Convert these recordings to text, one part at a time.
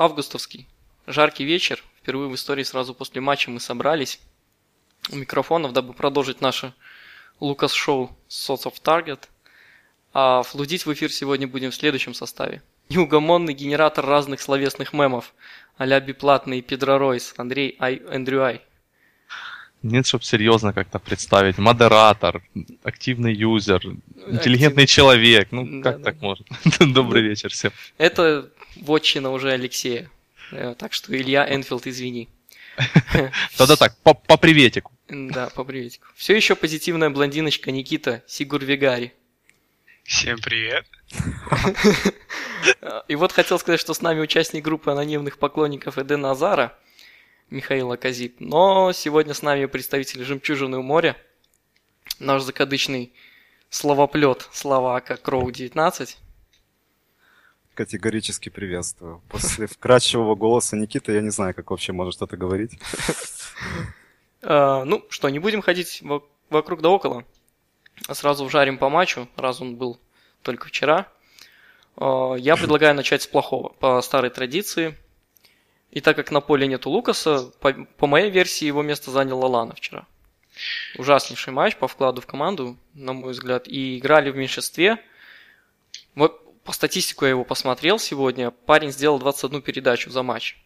августовский жаркий вечер, впервые в истории сразу после матча мы собрались у микрофонов, дабы продолжить наше Лукас Шоу Source of Target. А флудить в эфир сегодня будем в следующем составе. Неугомонный генератор разных словесных мемов, а-ля Биплатный Педро Ройс, Андрей Ай, Эндрю Ай. Нет, чтобы серьезно как-то представить. Модератор, активный юзер, интеллигентный Активный. человек. Ну, как да, так да. может? Добрый вечер всем. Это вотчина уже Алексея. Э, так что, Илья Энфилд, извини. Тогда так, по, по приветику. Да, по приветику. Все еще позитивная блондиночка Никита Сигурвигари. Всем привет. И вот хотел сказать, что с нами участник группы анонимных поклонников Эдена Назара – Михаила Казип. Но сегодня с нами представитель «Жемчужины у моря», наш закадычный словоплет Словака Кроу 19. Категорически приветствую. После вкрадчивого голоса Никиты я не знаю, как вообще может что-то говорить. А, ну что, не будем ходить вокруг да около. А сразу вжарим по матчу, раз он был только вчера. А, я предлагаю начать с плохого. По старой традиции – и так как на поле нету Лукаса, по, по моей версии его место занял Лалана вчера. Ужаснейший матч по вкладу в команду, на мой взгляд. И играли в меньшинстве. Статистику я его посмотрел сегодня. Парень сделал 21 передачу за матч.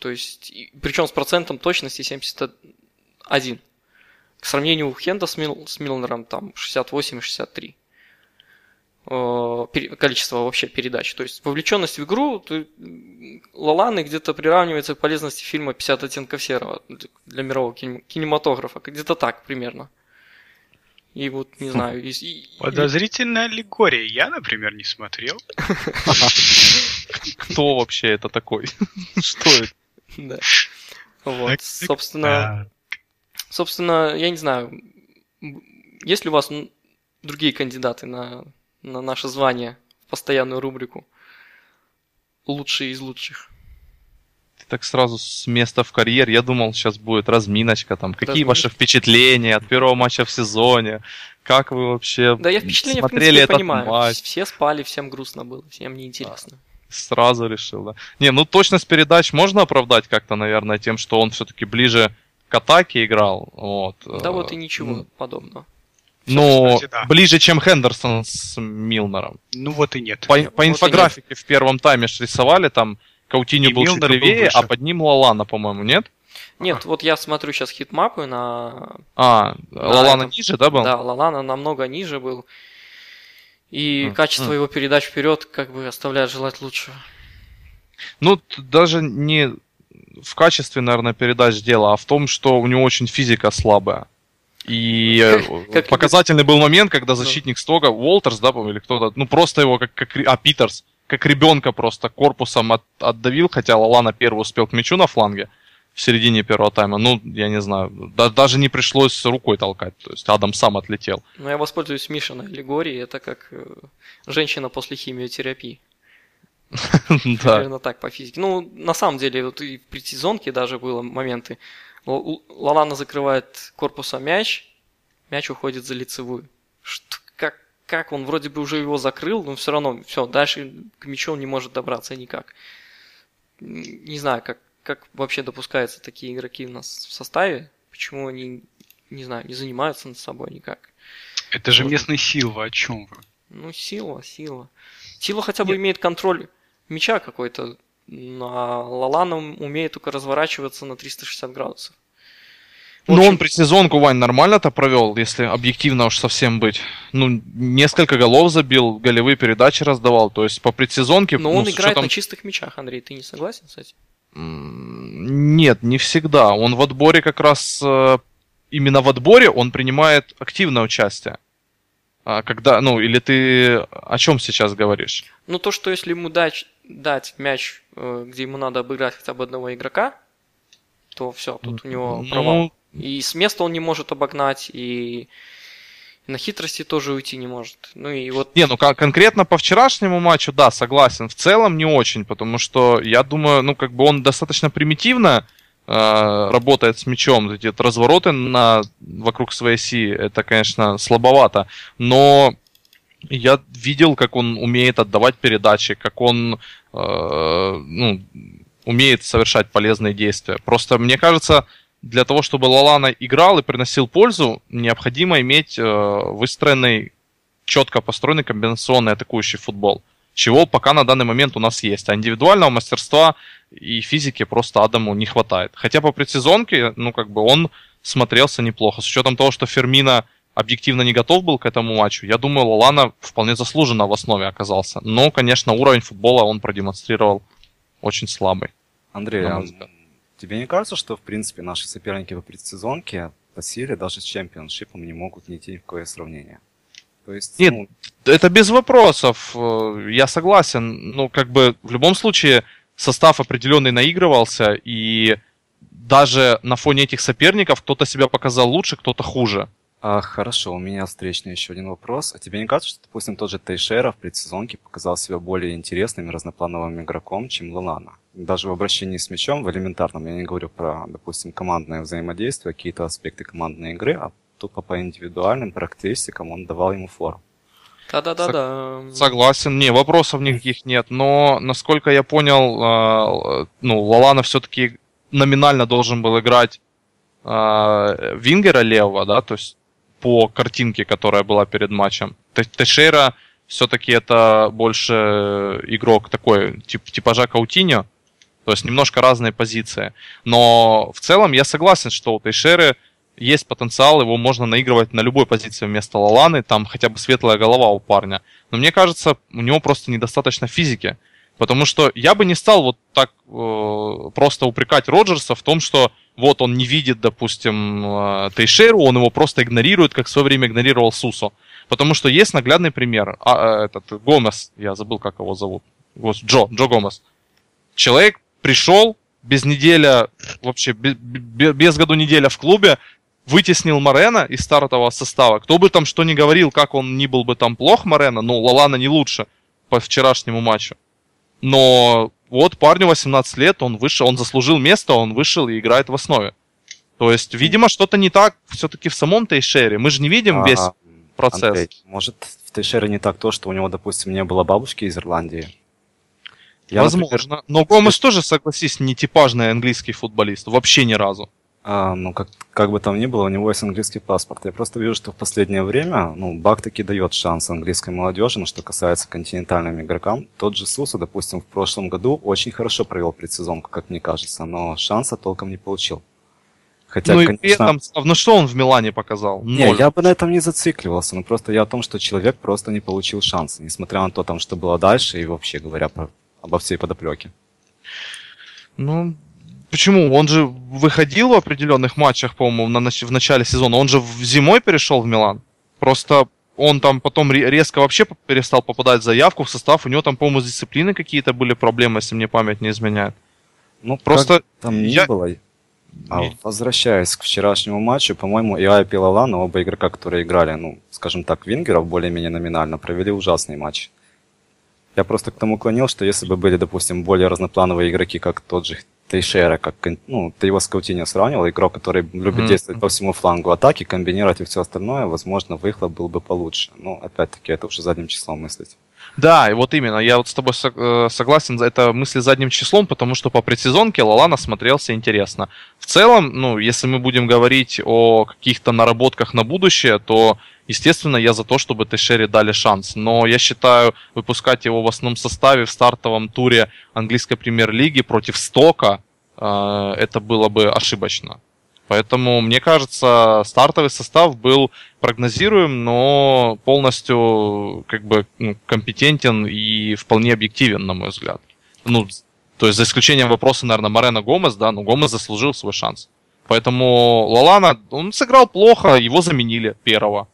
То есть, причем с процентом точности 71. К сравнению Хенда с, Мил, с Милнером там 68-63. Э, количество вообще передач. То есть вовлеченность в игру Лаланы где-то приравнивается к полезности фильма «50 оттенков серого» для мирового кинематографа. Где-то так примерно. И вот, не знаю... И, Подозрительная аллегория. Я, например, не смотрел. Кто вообще это такой? Что это? Да. Вот, собственно... Собственно, я не знаю, есть ли у вас другие кандидаты на на наше звание в постоянную рубрику. Лучшие из лучших. Ты так сразу с места в карьер. Я думал, сейчас будет разминочка там. Какие Разминочка? ваши впечатления от первого матча в сезоне? Как вы вообще да, я впечатление, смотрели в принципе, этот понимаю. матч? Все спали, всем грустно было, всем неинтересно. Сразу решил, да. Не, ну точность передач можно оправдать как-то, наверное, тем, что он все-таки ближе к атаке играл. Вот. Да вот и ничего подобного. Но кстати, да. ближе, чем Хендерсон с Милнером. Ну вот и нет. По, по вот инфографике нет. в первом тайме рисовали, там Каутиньо был Милнер чуть левее, а под ним Лалана, по-моему, нет? Нет, а. вот я смотрю сейчас heatmap ы на... А, на Лалана этом... ниже, да, был? Да, Лалана намного ниже был. И mm. качество mm. его передач вперед как бы оставляет желать лучшего. Ну, даже не в качестве, наверное, передач дело, а в том, что у него очень физика слабая. И э, как, показательный был момент, когда защитник Стока, Уолтерс, да, или кто-то, ну просто его как, как а, Питерс, как ребенка просто корпусом от, отдавил, хотя Лалана первый успел к мячу на фланге в середине первого тайма. Ну, я не знаю, да, даже не пришлось рукой толкать, то есть Адам сам отлетел. Ну, я воспользуюсь Мишиной аллегорией, это как э, женщина после химиотерапии. Да. Примерно так по физике. Ну, на самом деле, вот и в предсезонке даже было моменты, Лалана закрывает корпусом мяч, мяч уходит за лицевую. Что, как, он вроде бы уже его закрыл, но все равно, все, дальше к мячу он не может добраться никак. Не знаю, как, как вообще допускаются такие игроки у нас в составе, почему они, не знаю, не занимаются над собой никак. Это же местный Силва, о чем вы? Ну, Сила, Сила. Сила хотя бы Нет. имеет контроль мяча какой-то а Лалана умеет только разворачиваться на 360 градусов. Ну, он предсезонку, Вань, нормально-то провел, если объективно уж совсем быть. Ну, несколько голов забил, голевые передачи раздавал, то есть по предсезонке... Но ну, он играет учетом... на чистых мячах, Андрей, ты не согласен с этим? Нет, не всегда. Он в отборе как раз... Э, именно в отборе он принимает активное участие. А когда, ну, или ты о чем сейчас говоришь? Ну, то, что если ему дать, дать мяч, э, где ему надо обыграть хотя бы одного игрока, то все, тут у него ну, провал. И с места он не может обогнать, и на хитрости тоже уйти не может. Ну и вот... Не, ну конкретно по вчерашнему матчу, да, согласен. В целом не очень, потому что я думаю, ну как бы он достаточно примитивно э, работает с мячом. Эти развороты на, вокруг своей оси, это, конечно, слабовато. Но я видел, как он умеет отдавать передачи, как он, э, ну, умеет совершать полезные действия. Просто мне кажется, для того, чтобы Лалана играл и приносил пользу, необходимо иметь э, выстроенный, четко построенный комбинационный атакующий футбол. Чего пока на данный момент у нас есть. А индивидуального мастерства и физики просто Адаму не хватает. Хотя по предсезонке, ну, как бы он смотрелся неплохо. С учетом того, что Фермина объективно не готов был к этому матчу, я думаю, Лолана вполне заслуженно в основе оказался. Но, конечно, уровень футбола он продемонстрировал очень слабый. Андрей, а тебе не кажется, что, в принципе, наши соперники по предсезонке по силе даже с чемпионшипом не могут не идти ни в какое сравнение? То есть, Нет, ну... это без вопросов. Э, я согласен. Ну, как бы в любом случае состав определенный наигрывался, и даже на фоне этих соперников кто-то себя показал лучше, кто-то хуже. А, хорошо, у меня встречный еще один вопрос. А тебе не кажется, что, допустим, тот же Тейшера в предсезонке показал себя более интересным и разноплановым игроком, чем Лалана? Даже в обращении с мячом, в элементарном, я не говорю про, допустим, командное взаимодействие, какие-то аспекты командной игры, а тут по индивидуальным характеристикам он давал ему фору. Да-да-да-да. Согласен, не, вопросов никаких нет, но, насколько я понял, а, ну, Лалана все-таки номинально должен был играть э, Вингера левого, да, то есть по картинке, которая была перед матчем. Тешера все-таки это больше игрок такой, тип, типажа Каутиньо, то есть немножко разные позиции. Но в целом я согласен, что у Тейшеры есть потенциал, его можно наигрывать на любой позиции вместо Лаланы, там хотя бы светлая голова у парня. Но мне кажется, у него просто недостаточно физики. Потому что я бы не стал вот так э, просто упрекать Роджерса в том, что вот он не видит, допустим, э, Тейшеру, он его просто игнорирует, как в свое время игнорировал Сусо. Потому что есть наглядный пример. А, э, этот Гомес, я забыл, как его зовут. Джо, Джо Гомес. Человек пришел без неделя, вообще без, без году неделя в клубе, вытеснил Морена из стартового состава. Кто бы там что ни говорил, как он ни был бы там плох, Морена, но Лалана не лучше по вчерашнему матчу. Но вот парню 18 лет, он вышел, он заслужил место, он вышел и играет в основе. То есть, видимо, что-то не так все-таки в самом Тейшере. Мы же не видим а, весь процесс. Андрей, может, в Тейшере не так то, что у него, допустим, не было бабушки из Ирландии? Я, Возможно. Например... Но Гомес тоже, согласись, не типажный английский футболист. Вообще ни разу. А, ну, как, как бы там ни было, у него есть английский паспорт. Я просто вижу, что в последнее время, ну, Бак таки дает шанс английской молодежи, но что касается континентальным игрокам, тот же Суса, допустим, в прошлом году очень хорошо провел предсезонку, как мне кажется, но шанса толком не получил. Хотя, ну и конечно... этом, ну что он в Милане показал? Ноль. Не, я бы на этом не зацикливался, но просто я о том, что человек просто не получил шанса, несмотря на то, там, что было дальше, и вообще говоря про, обо всей подоплеке. Ну, Почему? Он же выходил в определенных матчах, по-моему, на, в начале сезона. Он же зимой перешел в Милан. Просто он там потом резко вообще перестал попадать в заявку в состав. У него там, по-моему, с дисциплиной какие-то были проблемы, если мне память не изменяет. Ну, просто там не я... было. А возвращаясь к вчерашнему матчу, по-моему, и и Лалана, оба игрока, которые играли, ну, скажем так, вингеров более-менее номинально, провели ужасный матч. Я просто к тому клонил, что если бы были, допустим, более разноплановые игроки, как тот же Тейшера, как, ну, ты его с Каутиньо сравнивал, игрок, который любит mm-hmm. действовать по всему флангу атаки, комбинировать и все остальное, возможно, выхлоп был бы получше. Ну, опять-таки, это уже задним числом мыслить. Да, и вот именно, я вот с тобой э, согласен, это мысли задним числом, потому что по предсезонке Лалана смотрелся интересно. В целом, ну, если мы будем говорить о каких-то наработках на будущее, то, естественно, я за то, чтобы Тешери дали шанс. Но я считаю, выпускать его в основном составе в стартовом туре английской премьер-лиги против Стока, э, это было бы ошибочно. Поэтому, мне кажется, стартовый состав был прогнозируем, но полностью как бы ну, компетентен и вполне объективен, на мой взгляд. Ну, то есть за исключением вопроса, наверное, Марена Гомес, да, но Гомес заслужил свой шанс. Поэтому Лалана, он сыграл плохо, его заменили первого.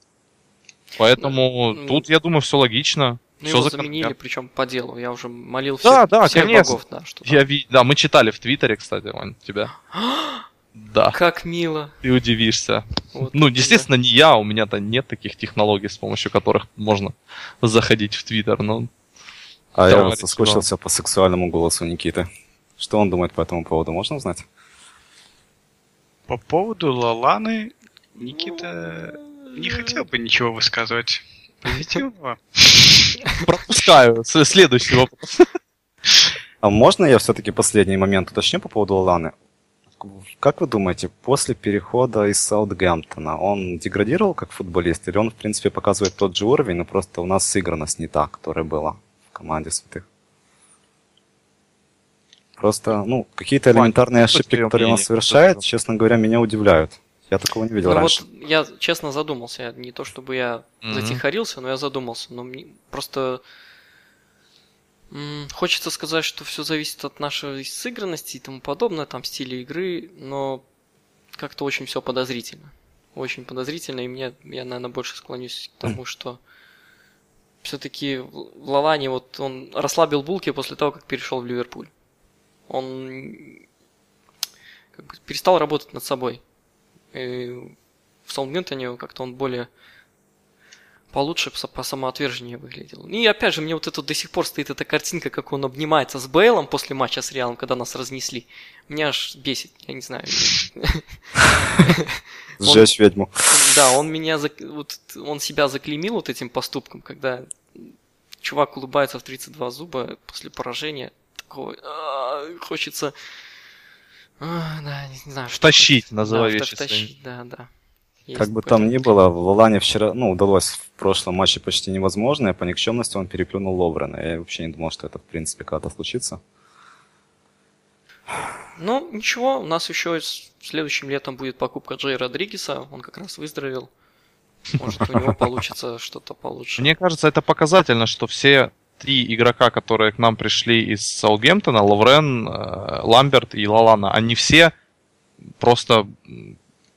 Поэтому да, тут, я думаю, все логично. Ну, все его заменили, причем по делу. Я уже молил всех, да, да, всех конечно. богов, да, что я ви... Да, мы читали в Твиттере, кстати, Вань, тебя. Да. Как мило. Ты удивишься. Вот ну, естественно, не я, у меня-то нет таких технологий, с помощью которых можно заходить в Твиттер, но... А я соскучился по сексуальному голосу Никиты. Что он думает по этому поводу, можно узнать? По поводу Лаланы Никита не хотел бы ничего высказывать позитивного. Пропускаю. Следующий вопрос. А можно я все-таки последний момент уточню по поводу Ланы? Как вы думаете, после перехода из Саутгемптона он деградировал как футболист, или он, в принципе, показывает тот же уровень, но просто у нас сыгранность не та, которая была в команде святых? Просто, ну, какие-то элементарные ошибки, которые он совершает, честно говоря, меня удивляют. Я такого не видел ну, раньше. Вот я честно задумался. Не то чтобы я mm-hmm. затихарился, но я задумался. Но мне просто Хочется сказать, что все зависит от нашей сыгранности и тому подобное, там стиля игры, но как-то очень все подозрительно. Очень подозрительно, и мне, я, наверное, больше склонюсь к тому, что все-таки в Лалане вот он расслабил булки после того, как перешел в Ливерпуль. Он как бы перестал работать над собой. И в Саутгемптоне как-то он более получше по самоотвержению выглядел. И опять же, мне вот это до сих пор стоит эта картинка, как он обнимается с Бейлом после матча с Реалом, когда нас разнесли. Меня аж бесит, я не знаю. Сжечь ведьму. Да, он меня, вот, он себя заклеймил вот этим поступком, когда чувак улыбается в 32 зуба после поражения. Такого а, хочется... А, да, не знаю. Втащить, называй да, втащить, да, да. Как бы там ни было, в Лолане вчера, ну, удалось в прошлом матче почти невозможное. По никчемности он переплюнул Ловрена. Я вообще не думал, что это, в принципе, когда-то случится. Ну, ничего, у нас еще следующим летом будет покупка Джей Родригеса. Он как раз выздоровел. Может, у него получится что-то получше. Мне кажется, это показательно, что все три игрока, которые к нам пришли из Саутгемптона, Лаврен, э, Ламберт и Лалана, они все просто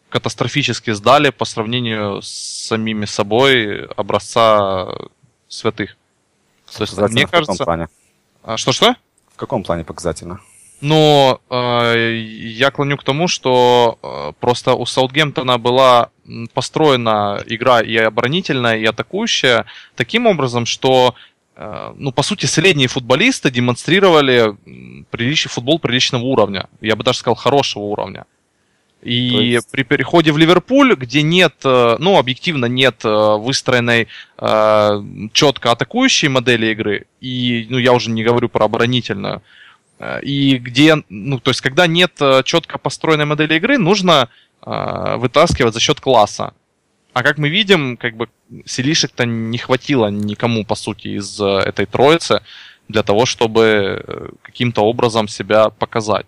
катастрофически сдали по сравнению с самими собой образца святых. То есть, мне кажется... Плане? А, что-что? В каком плане показательно? Но э, я клоню к тому, что э, просто у Саутгемптона была построена игра и оборонительная, и атакующая таким образом, что, ну, по сути, средние футболисты демонстрировали прилич... футбол приличного уровня. Я бы даже сказал, хорошего уровня. И есть... при переходе в Ливерпуль, где нет, э, ну, объективно нет э, выстроенной э, четко атакующей модели игры, и, ну, я уже не говорю про оборонительную, и где, ну, то есть, когда нет четко построенной модели игры, нужно вытаскивать за счет класса. А как мы видим, как бы селишек-то не хватило никому, по сути, из этой троицы для того, чтобы каким-то образом себя показать.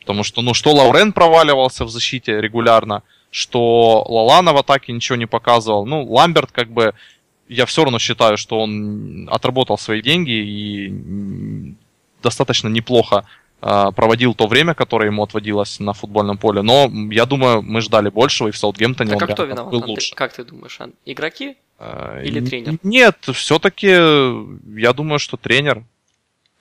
Потому что, ну, что Лаурен проваливался в защите регулярно, что Лалана в атаке ничего не показывал. Ну, Ламберт, как бы, я все равно считаю, что он отработал свои деньги и достаточно неплохо э, проводил то время, которое ему отводилось на футбольном поле. Но я думаю, мы ждали большего, и в Саутгемптоне так он а кто виноват, был лучше. Как ты думаешь, игроки э, или тренер? Нет, все-таки я думаю, что тренер.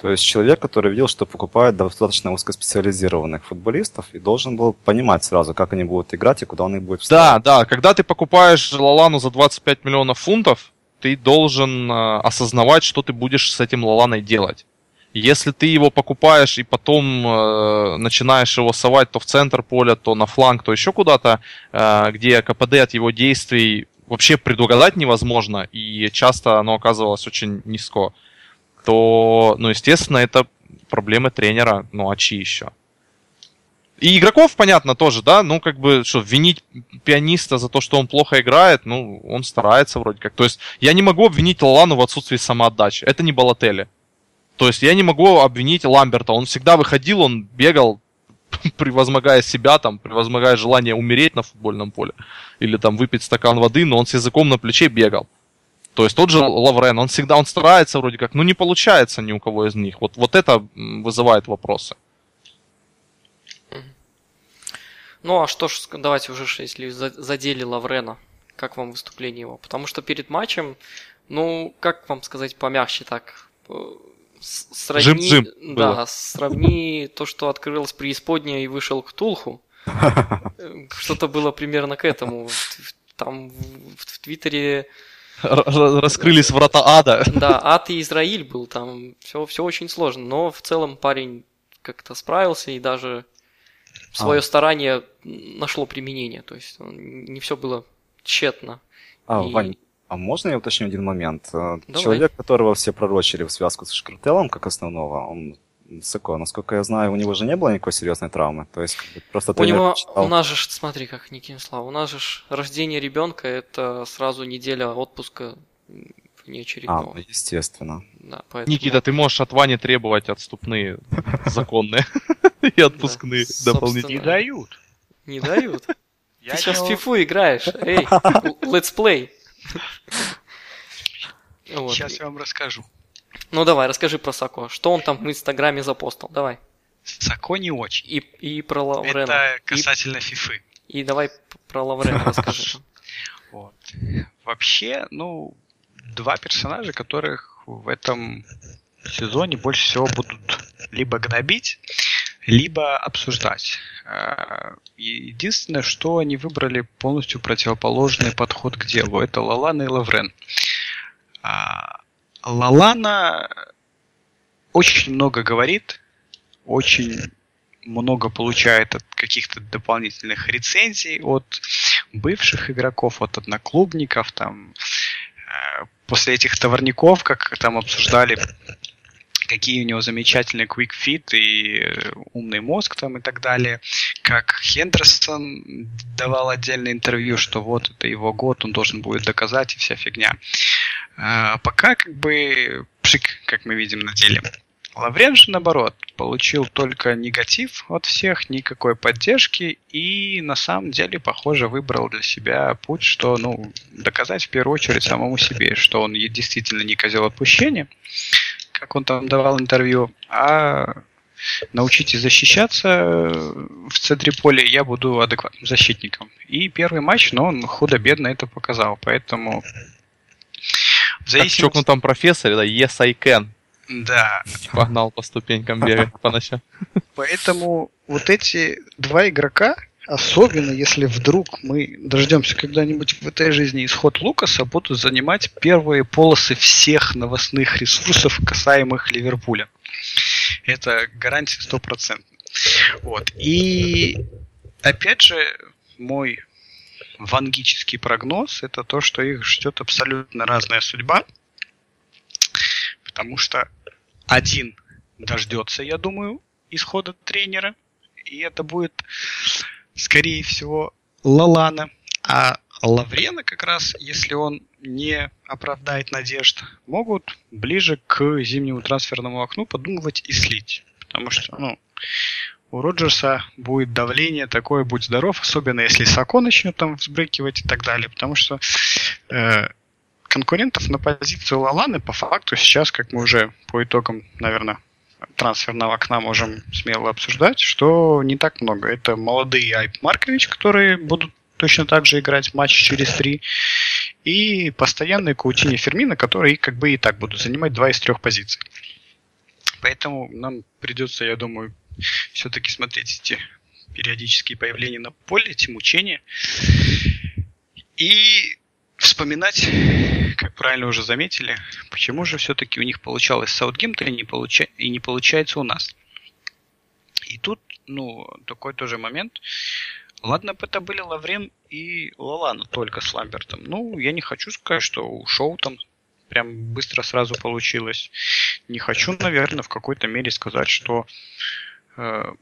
То есть человек, который видел, что покупает достаточно узкоспециализированных футболистов и должен был понимать сразу, как они будут играть и куда он их будет вставить. Да, да. Когда ты покупаешь Лалану за 25 миллионов фунтов, ты должен э, осознавать, что ты будешь с этим Лаланой делать. Если ты его покупаешь и потом э, начинаешь его совать то в центр поля, то на фланг, то еще куда-то, э, где КПД от его действий вообще предугадать невозможно, и часто оно оказывалось очень низко то, ну, естественно, это проблемы тренера, ну, а чьи еще? И игроков, понятно, тоже, да, ну, как бы, что, винить пианиста за то, что он плохо играет, ну, он старается вроде как. То есть, я не могу обвинить Лалану в отсутствии самоотдачи. Это не Балотели. То есть, я не могу обвинить Ламберта. Он всегда выходил, он бегал, превозмогая себя, там, превозмогая желание умереть на футбольном поле. Или там выпить стакан воды, но он с языком на плече бегал. То есть тот же Лаврен, он всегда, он старается вроде как, но не получается ни у кого из них. Вот, вот это вызывает вопросы. Ну а что ж, давайте уже, если задели Лаврена, как вам выступление его? Потому что перед матчем, ну, как вам сказать помягче так, э, сравни, Жим -жим да, было. сравни то, что открылось преисподняя и вышел к Тулху. Что-то было примерно к этому. Там в Твиттере раскрылись врата ада. Да, ад и Израиль был там. Все, все очень сложно. Но в целом парень как-то справился и даже свое а. старание нашло применение. То есть не все было тщетно. А, и... Вань, а можно я уточню один момент? Э, Давай. Человек, которого все пророчили в связку с Шкартелом как основного, он Сыко, насколько я знаю, у него же не было никакой серьезной травмы. То есть, просто У него, у нас же, смотри, как Никислав, у нас же рождение ребенка это сразу неделя отпуска внеочередного. А, ну, естественно. Да, поэтому... Никита, ты можешь от Вани требовать отступные законные и отпускные дополнительные. Не дают. Не дают? Ты сейчас в фифу играешь. Эй, let's play. Сейчас я вам расскажу. Ну давай, расскажи про Сако. Что он там в Инстаграме запостил? Давай. Сако не очень. И, и про Лаврена. Это касательно и, Фифы. И давай про Лаврена расскажи. Вот. Вообще, ну, два персонажа, которых в этом сезоне больше всего будут либо гнобить, либо обсуждать. Э, единственное, что они выбрали полностью противоположный подход к делу. Это Лалана и Лаврен. А, Лалана очень много говорит, очень много получает от каких-то дополнительных рецензий от бывших игроков, от одноклубников, там, э, после этих товарников, как там обсуждали какие у него замечательные quick fit и э, умный мозг там и так далее. Как Хендерсон давал отдельное интервью, что вот это его год, он должен будет доказать и вся фигня. А пока как бы пшик, как мы видим на деле. Лаврен же, наоборот, получил только негатив от всех, никакой поддержки, и на самом деле, похоже, выбрал для себя путь, что, ну, доказать в первую очередь самому себе, что он действительно не козел отпущения, как он там давал интервью, а научитесь защищаться в центре поля, я буду адекватным защитником. И первый матч, но он худо-бедно это показал, поэтому... В зависимости... Как чокнутом профессоре, да, yes I can. Да. Погнал по ступенькам бегать по ночам. Поэтому вот эти два игрока, Особенно, если вдруг мы дождемся когда-нибудь в этой жизни исход Лукаса, будут занимать первые полосы всех новостных ресурсов, касаемых Ливерпуля. Это гарантия стопроцентная. Вот. И опять же, мой вангический прогноз это то, что их ждет абсолютно разная судьба. Потому что один дождется, я думаю, исхода тренера. И это будет скорее всего, Лалана. А Лаврена как раз, если он не оправдает надежд, могут ближе к зимнему трансферному окну подумывать и слить. Потому что, ну, у Роджерса будет давление такое, будь здоров, особенно если Сако начнет там взбрыкивать и так далее. Потому что э, конкурентов на позицию Лаланы по факту сейчас, как мы уже по итогам, наверное, трансферного окна можем смело обсуждать, что не так много. Это молодые Айп Маркович, которые будут точно так же играть матч через три. И постоянные Каутини Фермина, которые как бы и так будут занимать два из трех позиций. Поэтому нам придется, я думаю, все-таки смотреть эти периодические появления на поле, эти мучения. И вспоминать, как правильно уже заметили, почему же все-таки у них получалось в Саутгемптоне не получа... и не получается у нас. И тут, ну, такой тоже момент. Ладно бы это были Лаврен и Лалана только с Ламбертом. Ну, я не хочу сказать, что у Шоу там прям быстро сразу получилось. Не хочу, наверное, в какой-то мере сказать, что э,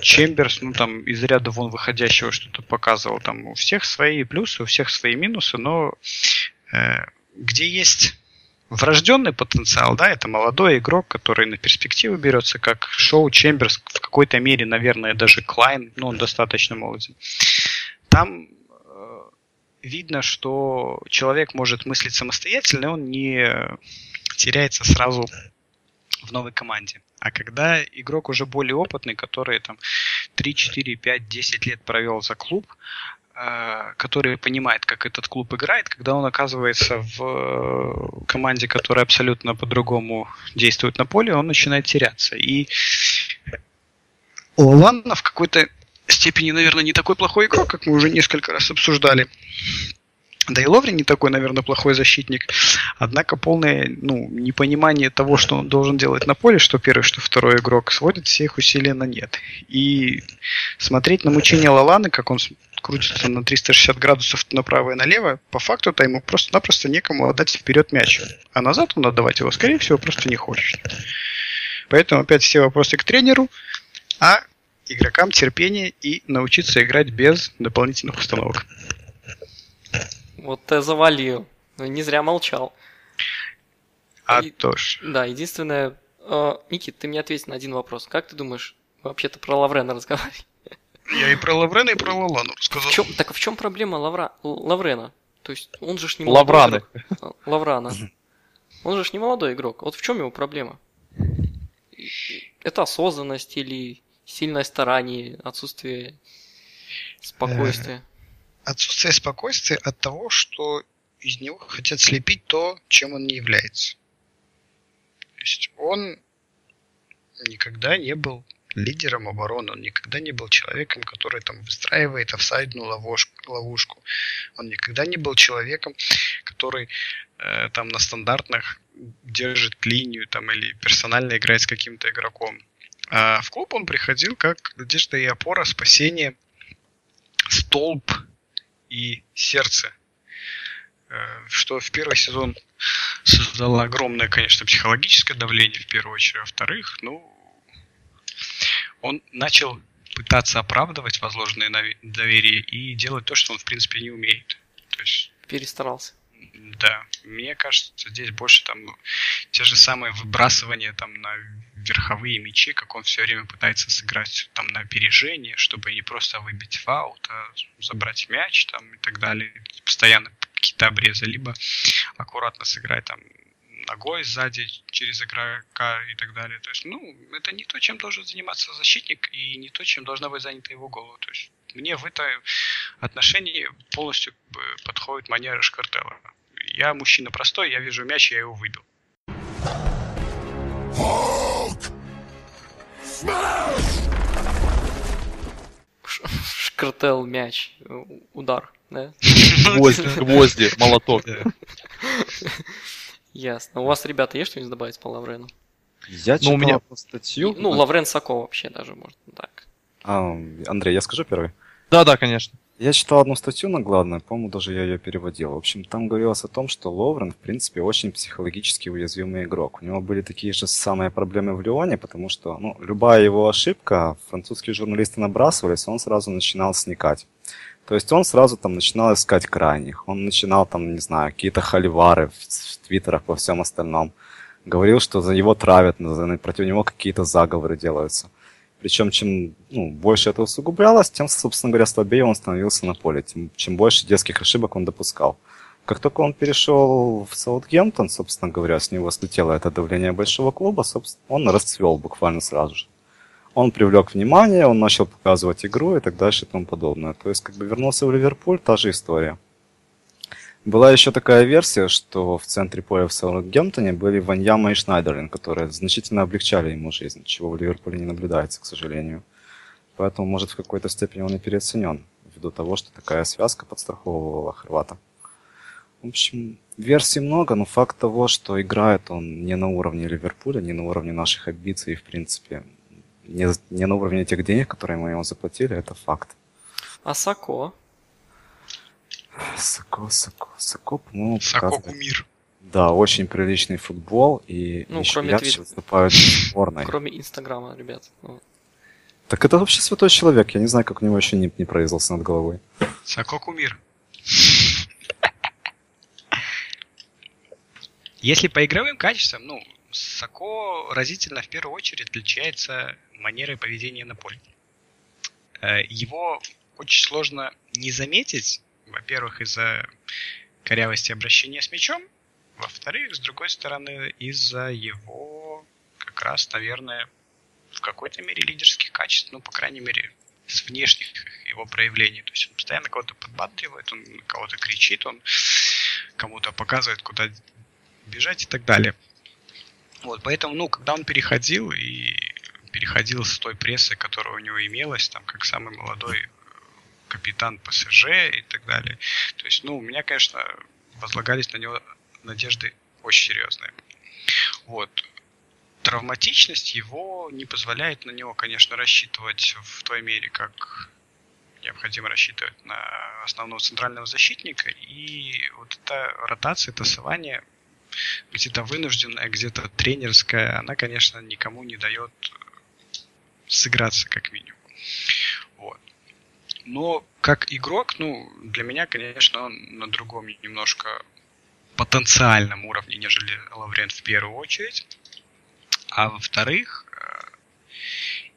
Чемберс, ну там из ряда вон выходящего что-то показывал. Там у всех свои плюсы, у всех свои минусы, но э, где есть врожденный потенциал, да, это молодой игрок, который на перспективу берется, как Шоу Чемберс, в какой-то мере, наверное, даже Клайн, ну, он достаточно молодой. Там э, видно, что человек может мыслить самостоятельно, он не теряется сразу в новой команде. А когда игрок уже более опытный, который там 3, 4, 5, 10 лет провел за клуб, э, который понимает, как этот клуб играет, когда он оказывается в э, команде, которая абсолютно по-другому действует на поле, он начинает теряться. И Лоланна в какой-то степени, наверное, не такой плохой игрок, как мы уже несколько раз обсуждали. Да и Ловри не такой, наверное, плохой защитник. Однако полное ну, непонимание того, что он должен делать на поле, что первый, что второй игрок, сводит все их усилия на нет. И смотреть на мучение Лаланы, как он крутится на 360 градусов направо и налево, по факту-то ему просто-напросто некому отдать вперед мяч. А назад он отдавать его, скорее всего, просто не хочет. Поэтому опять все вопросы к тренеру, а игрокам терпение и научиться играть без дополнительных установок. Вот ты завалил. Ну, не зря молчал. А и, то ж. Да, единственное... Э, Никит, ты мне ответь на один вопрос. Как ты думаешь, вообще-то про Лаврена разговаривать? Я и про Лаврена, и про Лалану рассказал. В чем, так а в чем проблема Лавра, Лаврена? То есть он же ж не молодой Лавраны. игрок. Лаврана. Он же ж не молодой игрок. Вот в чем его проблема? Это осознанность или сильное старание, отсутствие спокойствия? Отсутствие спокойствия от того, что из него хотят слепить то, чем он не является. То есть он никогда не был лидером обороны, он никогда не был человеком, который там выстраивает офсайдную ловушку. ловушку. Он никогда не был человеком, который э, там на стандартных держит линию там или персонально играет с каким-то игроком. А в клуб он приходил как надежда и опора, спасение, столб и сердце. Э, что в первый сезон создало огромное, конечно, психологическое давление в первую очередь. А во-вторых, ну, он начал пытаться оправдывать возложенное доверие и делать то, что он, в принципе, не умеет. То есть... Перестарался. Да, мне кажется, здесь больше там ну, те же самые выбрасывания там на верховые мячи, как он все время пытается сыграть там на опережение, чтобы не просто выбить фаут, а забрать мяч там и так далее. Постоянно какие-то обрезы, либо аккуратно сыграть там ногой сзади через игрока и так далее. То есть, ну, это не то, чем должен заниматься защитник, и не то, чем должна быть занята его голова. То есть, мне в этом отношении полностью подходит манера Шкартелла. Я мужчина простой, я вижу мяч, я его выбил. Шкартел мяч, удар, да? Гвозди, гвозди молоток. Ясно. У вас, ребята, есть что-нибудь добавить по Лаврену? Я читал ну, у меня... статью. Ну, Лаврен Сако вообще даже, может, так. А, Андрей, я скажу первый? Да, да, конечно. Я читал одну статью на главное, по-моему, даже я ее переводил. В общем, там говорилось о том, что Ловрен, в принципе, очень психологически уязвимый игрок. У него были такие же самые проблемы в Лионе, потому что ну, любая его ошибка, французские журналисты набрасывались, он сразу начинал сникать. То есть он сразу там начинал искать крайних, он начинал там, не знаю, какие-то холивары в, в твиттерах, во всем остальном. Говорил, что за него травят, против него какие-то заговоры делаются. Причем, чем ну, больше это усугублялось, тем, собственно говоря, слабее он становился на поле, тем, чем больше детских ошибок он допускал. Как только он перешел в Саутгемптон, собственно говоря, с него слетело это давление большого клуба, собственно, он расцвел буквально сразу же он привлек внимание, он начал показывать игру и так дальше и тому подобное. То есть, как бы вернулся в Ливерпуль, та же история. Была еще такая версия, что в центре поля в Саутгемптоне были Ваньяма и Шнайдерлин, которые значительно облегчали ему жизнь, чего в Ливерпуле не наблюдается, к сожалению. Поэтому, может, в какой-то степени он и переоценен, ввиду того, что такая связка подстраховывала Хорвата. В общем, версий много, но факт того, что играет он не на уровне Ливерпуля, не на уровне наших амбиций, в принципе, не, не на уровне тех денег, которые мы ему заплатили, это факт. А Сако? Сако, Сако, Сако, по-моему, Сако кумир. Да, очень приличный футбол, и ну, кроме твит... выступают в сборной. Кроме Инстаграма, ребят. Ну. Так это вообще святой человек, я не знаю, как у него еще не, не произвелся над головой. Сако кумир. Если по игровым качествам, ну, Сако разительно в первую очередь отличается манерой поведения на поле. Э, его очень сложно не заметить, во-первых, из-за корявости обращения с мячом, во-вторых, с другой стороны, из-за его как раз, наверное, в какой-то мере лидерских качеств, ну, по крайней мере, с внешних его проявлений. То есть он постоянно кого-то подбадривает, он кого-то кричит, он кому-то показывает, куда бежать и так далее. Вот, поэтому, ну, когда он переходил и переходил с той прессы, которая у него имелась, там, как самый молодой капитан ПСЖ и так далее. То есть, ну, у меня, конечно, возлагались на него надежды очень серьезные. Вот. Травматичность его не позволяет на него, конечно, рассчитывать в той мере, как необходимо рассчитывать на основного центрального защитника. И вот эта ротация, тасование где-то вынужденная, где-то тренерская, она, конечно, никому не дает сыграться как минимум. Но как игрок, ну, для меня, конечно, он на другом немножко потенциальном уровне, нежели Лаврен в первую очередь. А во-вторых, э,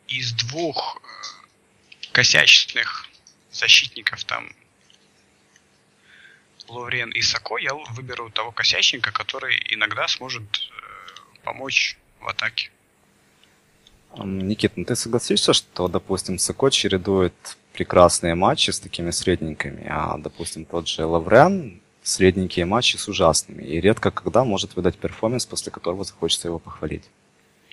из двух э, косячных защитников там Лаврен и Сако, я выберу того косячника, который иногда сможет э, помочь в атаке. Никит, ну ты согласишься, что, допустим, Сако чередует прекрасные матчи с такими средненькими, а, допустим, тот же Лаврен средненькие матчи с ужасными, и редко когда может выдать перформанс, после которого захочется его похвалить.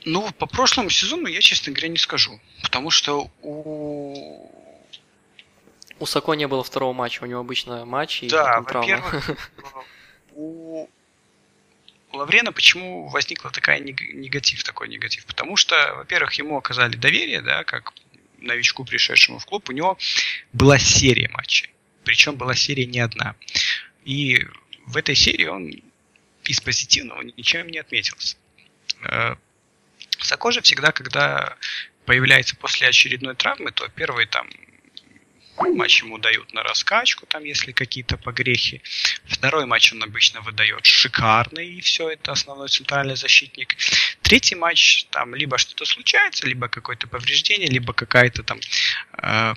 Ну, по прошлому сезону я, честно говоря, не скажу. Потому что у... У Сако не было второго матча, у него обычно матч и Да, во-первых, у Лаврена почему возникла такая негатив, такой негатив? Потому что, во-первых, ему оказали доверие, да, как новичку, пришедшему в клуб, у него была серия матчей. Причем была серия не одна. И в этой серии он из позитивного ничем не отметился. Э, Сако же всегда, когда появляется после очередной травмы, то первый там матч ему дают на раскачку, там, если какие-то погрехи. Второй матч он обычно выдает шикарный, и все, это основной центральный защитник. Третий матч, там, либо что-то случается, либо какое-то повреждение, либо какая-то там э,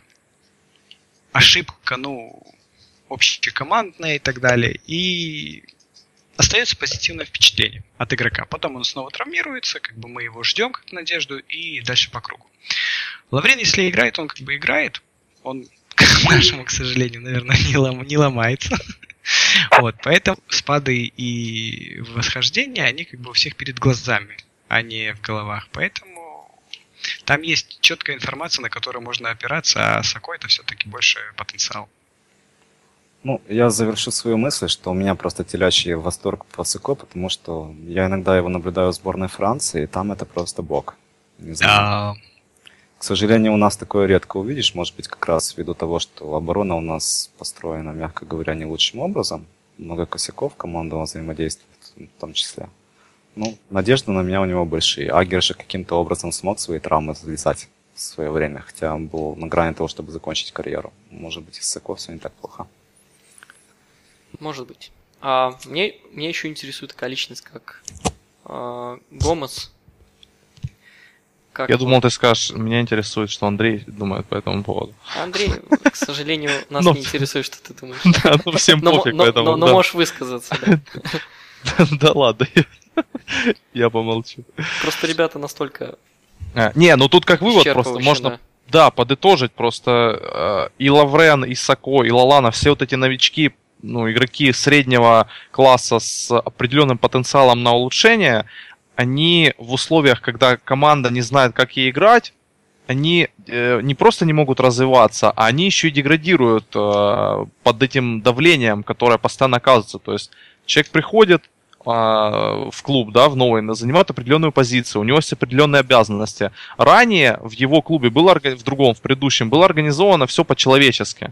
ошибка, ну, общекомандная и так далее. И остается позитивное впечатление от игрока. Потом он снова травмируется, как бы мы его ждем как надежду и дальше по кругу. Лаврен, если играет, он как бы играет. Он, к нашему, к сожалению, наверное, не, лом, не ломается. Вот, поэтому спады и восхождения, они как бы у всех перед глазами, а не в головах. Поэтому там есть четкая информация, на которую можно опираться, а Сако это все-таки больше потенциал. Ну, я завершу свою мысль, что у меня просто телячий восторг по Сыко, потому что я иногда его наблюдаю в сборной Франции, и там это просто бог. Не знаю. А... К сожалению, у нас такое редко увидишь, может быть, как раз ввиду того, что оборона у нас построена, мягко говоря, не лучшим образом. Много косяков командного взаимодействия в том числе. Ну, надежды на меня у него большие. Агер же каким-то образом смог свои травмы залезать в свое время, хотя он был на грани того, чтобы закончить карьеру. Может быть, и с Сако все не так плохо. Может быть. А мне, мне еще интересует такая личность, как а, Гомес. Как Я думал, ты скажешь, меня интересует, что Андрей думает по этому поводу. Андрей, к сожалению, нас не интересует, что ты думаешь. Да, ну всем пофиг, поэтому... Но можешь высказаться, Да ладно, я помолчу. Просто ребята настолько... А, не, ну тут как вывод просто можно да, подытожить просто э, и Лаврен, и Сако, и Лалана, все вот эти новички ну, игроки среднего класса с определенным потенциалом на улучшение, они в условиях, когда команда не знает, как ей играть, они э, не просто не могут развиваться, а они еще и деградируют э, под этим давлением, которое постоянно оказывается. То есть человек приходит э, в клуб, да, в новый, занимает определенную позицию, у него есть определенные обязанности. Ранее в его клубе было, в другом, в предыдущем, было организовано все по-человечески.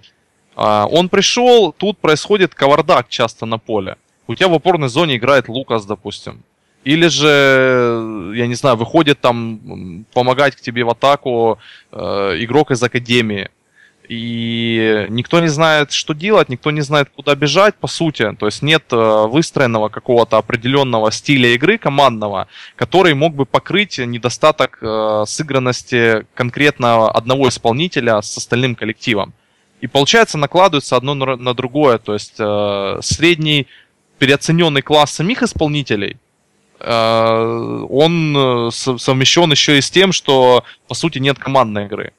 А, он пришел, тут происходит кавардак часто на поле. У тебя в опорной зоне играет Лукас, допустим. Или же, я не знаю, выходит там помогать к тебе в атаку э, игрок из академии. И никто не знает, что делать, никто не знает, куда бежать, по сути. То есть нет э, выстроенного какого-то определенного стиля игры командного, который мог бы покрыть недостаток э, сыгранности конкретно одного исполнителя с остальным коллективом. И получается накладывается одно на другое. То есть э, средний переоцененный класс самих исполнителей, он э, совмещен еще и с тем, что по сути нет командной игры.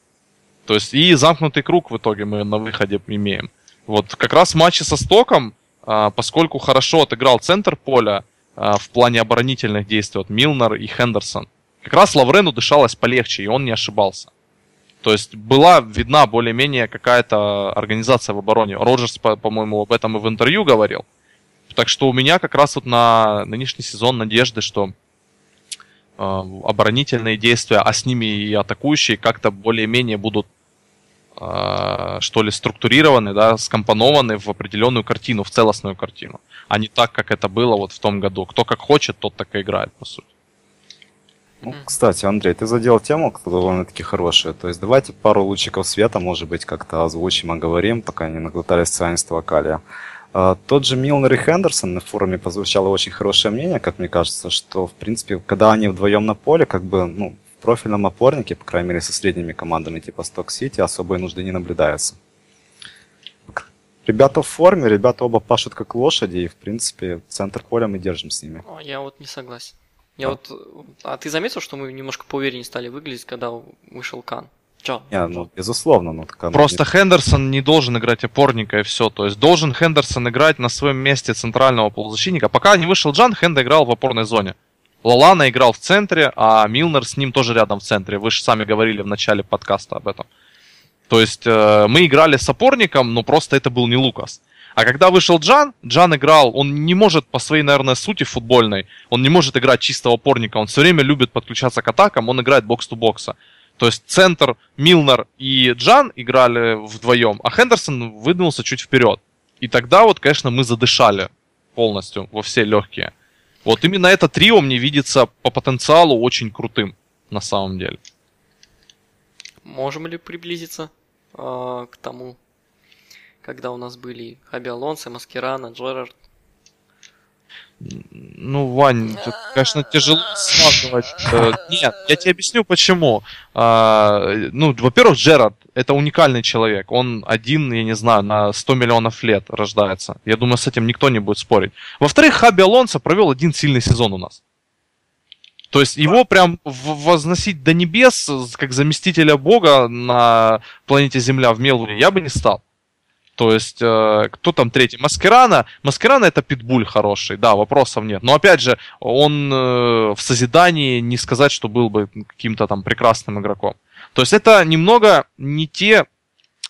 То есть и замкнутый круг в итоге мы на выходе имеем. Вот как раз матче со Стоком, э, поскольку хорошо отыграл центр поля э, в плане оборонительных действий, вот Милнер и Хендерсон, как раз Лаврену дышалось полегче, и он не ошибался. То есть была видна более-менее какая-то организация в обороне. Роджерс, по-моему, об этом и в интервью говорил. Так что у меня как раз вот на нынешний сезон надежды, что э, оборонительные действия, а с ними и атакующие как-то более-менее будут э, что ли, структурированы, да, скомпонованы в определенную картину, в целостную картину, а не так, как это было вот в том году. Кто как хочет, тот так и играет, по сути. Ну, кстати, Андрей, ты задел тему, которая довольно-таки хорошая. То есть давайте пару лучиков света, может быть, как-то озвучим, оговорим, пока не наглотались цианистого калия. А, тот же Милнер и Хендерсон на форуме позвучало очень хорошее мнение, как мне кажется, что, в принципе, когда они вдвоем на поле, как бы, ну, в профильном опорнике, по крайней мере, со средними командами типа Сток Сити, особой нужды не наблюдается. Ребята в форме, ребята оба пашут как лошади, и, в принципе, центр поля мы держим с ними. Я вот не согласен. Я а? вот... А ты заметил, что мы немножко поувереннее стали выглядеть, когда вышел Кан? Чё? Не, ну, безусловно. Ну, так Просто не... Хендерсон не должен играть опорника и все. То есть должен Хендерсон играть на своем месте центрального полузащитника. Пока не вышел Джан, Хенда играл в опорной зоне. Лалана играл в центре, а Милнер с ним тоже рядом в центре. Вы же сами говорили в начале подкаста об этом. То есть э, мы играли с опорником, но просто это был не Лукас. А когда вышел Джан, Джан играл, он не может по своей, наверное, сути футбольной, он не может играть чистого опорника, он все время любит подключаться к атакам, он играет бокс-то-бокса. То есть центр, Милнер и Джан играли вдвоем, а Хендерсон выдвинулся чуть вперед. И тогда вот, конечно, мы задышали полностью во все легкие. Вот именно это трио мне видится по потенциалу очень крутым на самом деле. Можем ли приблизиться э, к тому, когда у нас были Хаби Алонсо, Маскирана, Джерард, ну, Вань, тут, конечно, тяжело сравнивать. Э, нет, я тебе объясню почему. А, ну, во-первых, Джерард это уникальный человек. Он один, я не знаю, на 100 миллионов лет рождается. Я думаю, с этим никто не будет спорить. Во-вторых, Хаби Алонсо провел один сильный сезон у нас. То есть его прям возносить до небес, как заместителя бога на планете Земля в Мелвуре, я бы не стал. То есть, э, кто там третий? Маскерана. Маскерана это питбуль хороший, да, вопросов нет. Но опять же, он э, в созидании не сказать, что был бы каким-то там прекрасным игроком. То есть это немного не те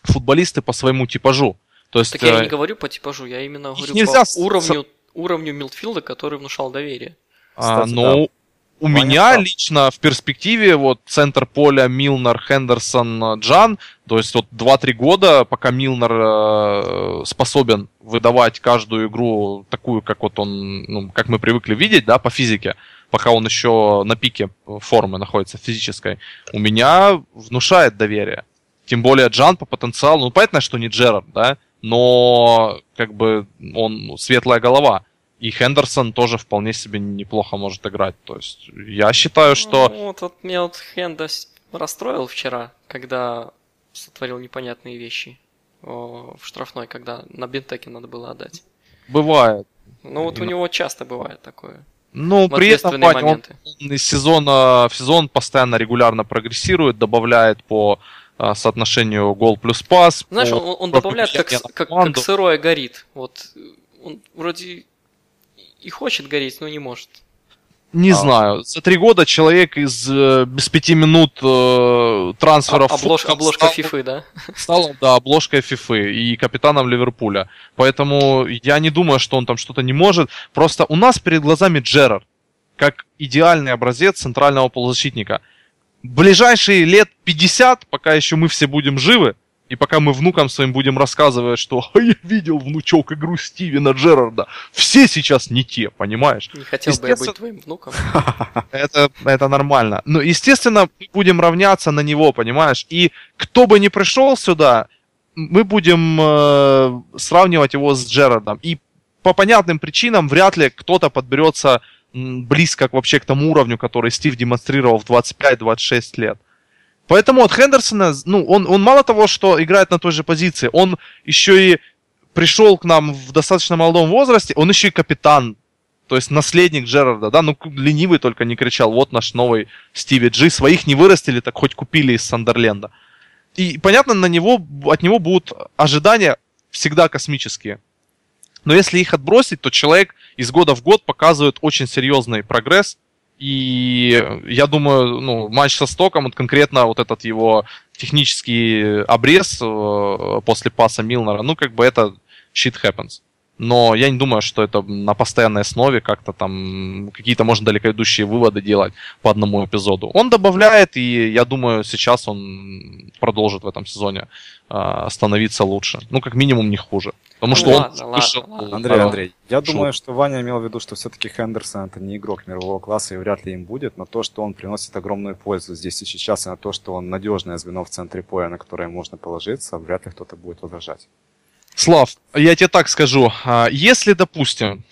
футболисты по своему типажу. То есть, так я не э, говорю по типажу, я именно говорю по уровню, уровню Милдфилда, который внушал доверие. А, ну, да. У меня лично в перспективе вот центр поля Милнер, Хендерсон, Джан, то есть вот 2-3 года, пока Милнер э, способен выдавать каждую игру такую, как вот он, ну, как мы привыкли видеть, да, по физике, пока он еще на пике формы находится физической, у меня внушает доверие. Тем более Джан по потенциалу, ну понятно, что не Джерард, да, но как бы он светлая голова. И Хендерсон тоже вполне себе неплохо может играть. То есть я считаю, что... Ну, вот, вот меня вот Хендес расстроил вчера, когда сотворил непонятные вещи в штрафной, когда на бентеке надо было отдать. Бывает. Ну вот у него часто бывает такое. Ну, при этом Вань, он, из сезона в сезон постоянно регулярно прогрессирует, добавляет по а, соотношению гол плюс пас. Знаешь, он, он добавляет как, как, как сырое горит. Вот он вроде и хочет гореть, но не может. Не а. знаю. За три года человек из э, без пяти минут э, трансферов... А, облож, обложка стал, Фифы, да? Стал, да, обложкой Фифы и капитаном Ливерпуля. Поэтому я не думаю, что он там что-то не может. Просто у нас перед глазами Джерард, как идеальный образец центрального полузащитника. Ближайшие лет 50, пока еще мы все будем живы, и пока мы внукам своим будем рассказывать, что «А я видел, внучок, игру Стивена Джерарда», все сейчас не те, понимаешь? Не хотел бы я быть твоим внуком. Это, это нормально. Но, естественно, мы будем равняться на него, понимаешь? И кто бы ни пришел сюда, мы будем э, сравнивать его с Джерардом. И по понятным причинам вряд ли кто-то подберется близко вообще к тому уровню, который Стив демонстрировал в 25-26 лет. Поэтому от Хендерсона, ну, он, он мало того, что играет на той же позиции, он еще и пришел к нам в достаточно молодом возрасте, он еще и капитан, то есть наследник Джерарда, да, ну ленивый только не кричал, вот наш новый Стиви Джи, своих не вырастили, так хоть купили из Сандерленда. И понятно, на него, от него будут ожидания всегда космические. Но если их отбросить, то человек из года в год показывает очень серьезный прогресс, и я думаю, ну, матч со Стоком, вот конкретно вот этот его технический обрез э, после паса Милнера, ну, как бы это shit happens. Но я не думаю, что это на постоянной основе как-то там какие-то можно далекоидущие выводы делать по одному эпизоду. Он добавляет, и я думаю, сейчас он продолжит в этом сезоне э, становиться лучше. Ну, как минимум, не хуже. Потому что ладно, он вышел... Ладно. Андрей, Андрей, я шел. думаю, что Ваня имел в виду, что все-таки Хендерсон это не игрок мирового класса и вряд ли им будет, но то, что он приносит огромную пользу здесь и сейчас, и на то, что он надежное звено в центре поля, на которое можно положиться, вряд ли кто-то будет возражать. Слав, я тебе так скажу. А, если, допустим,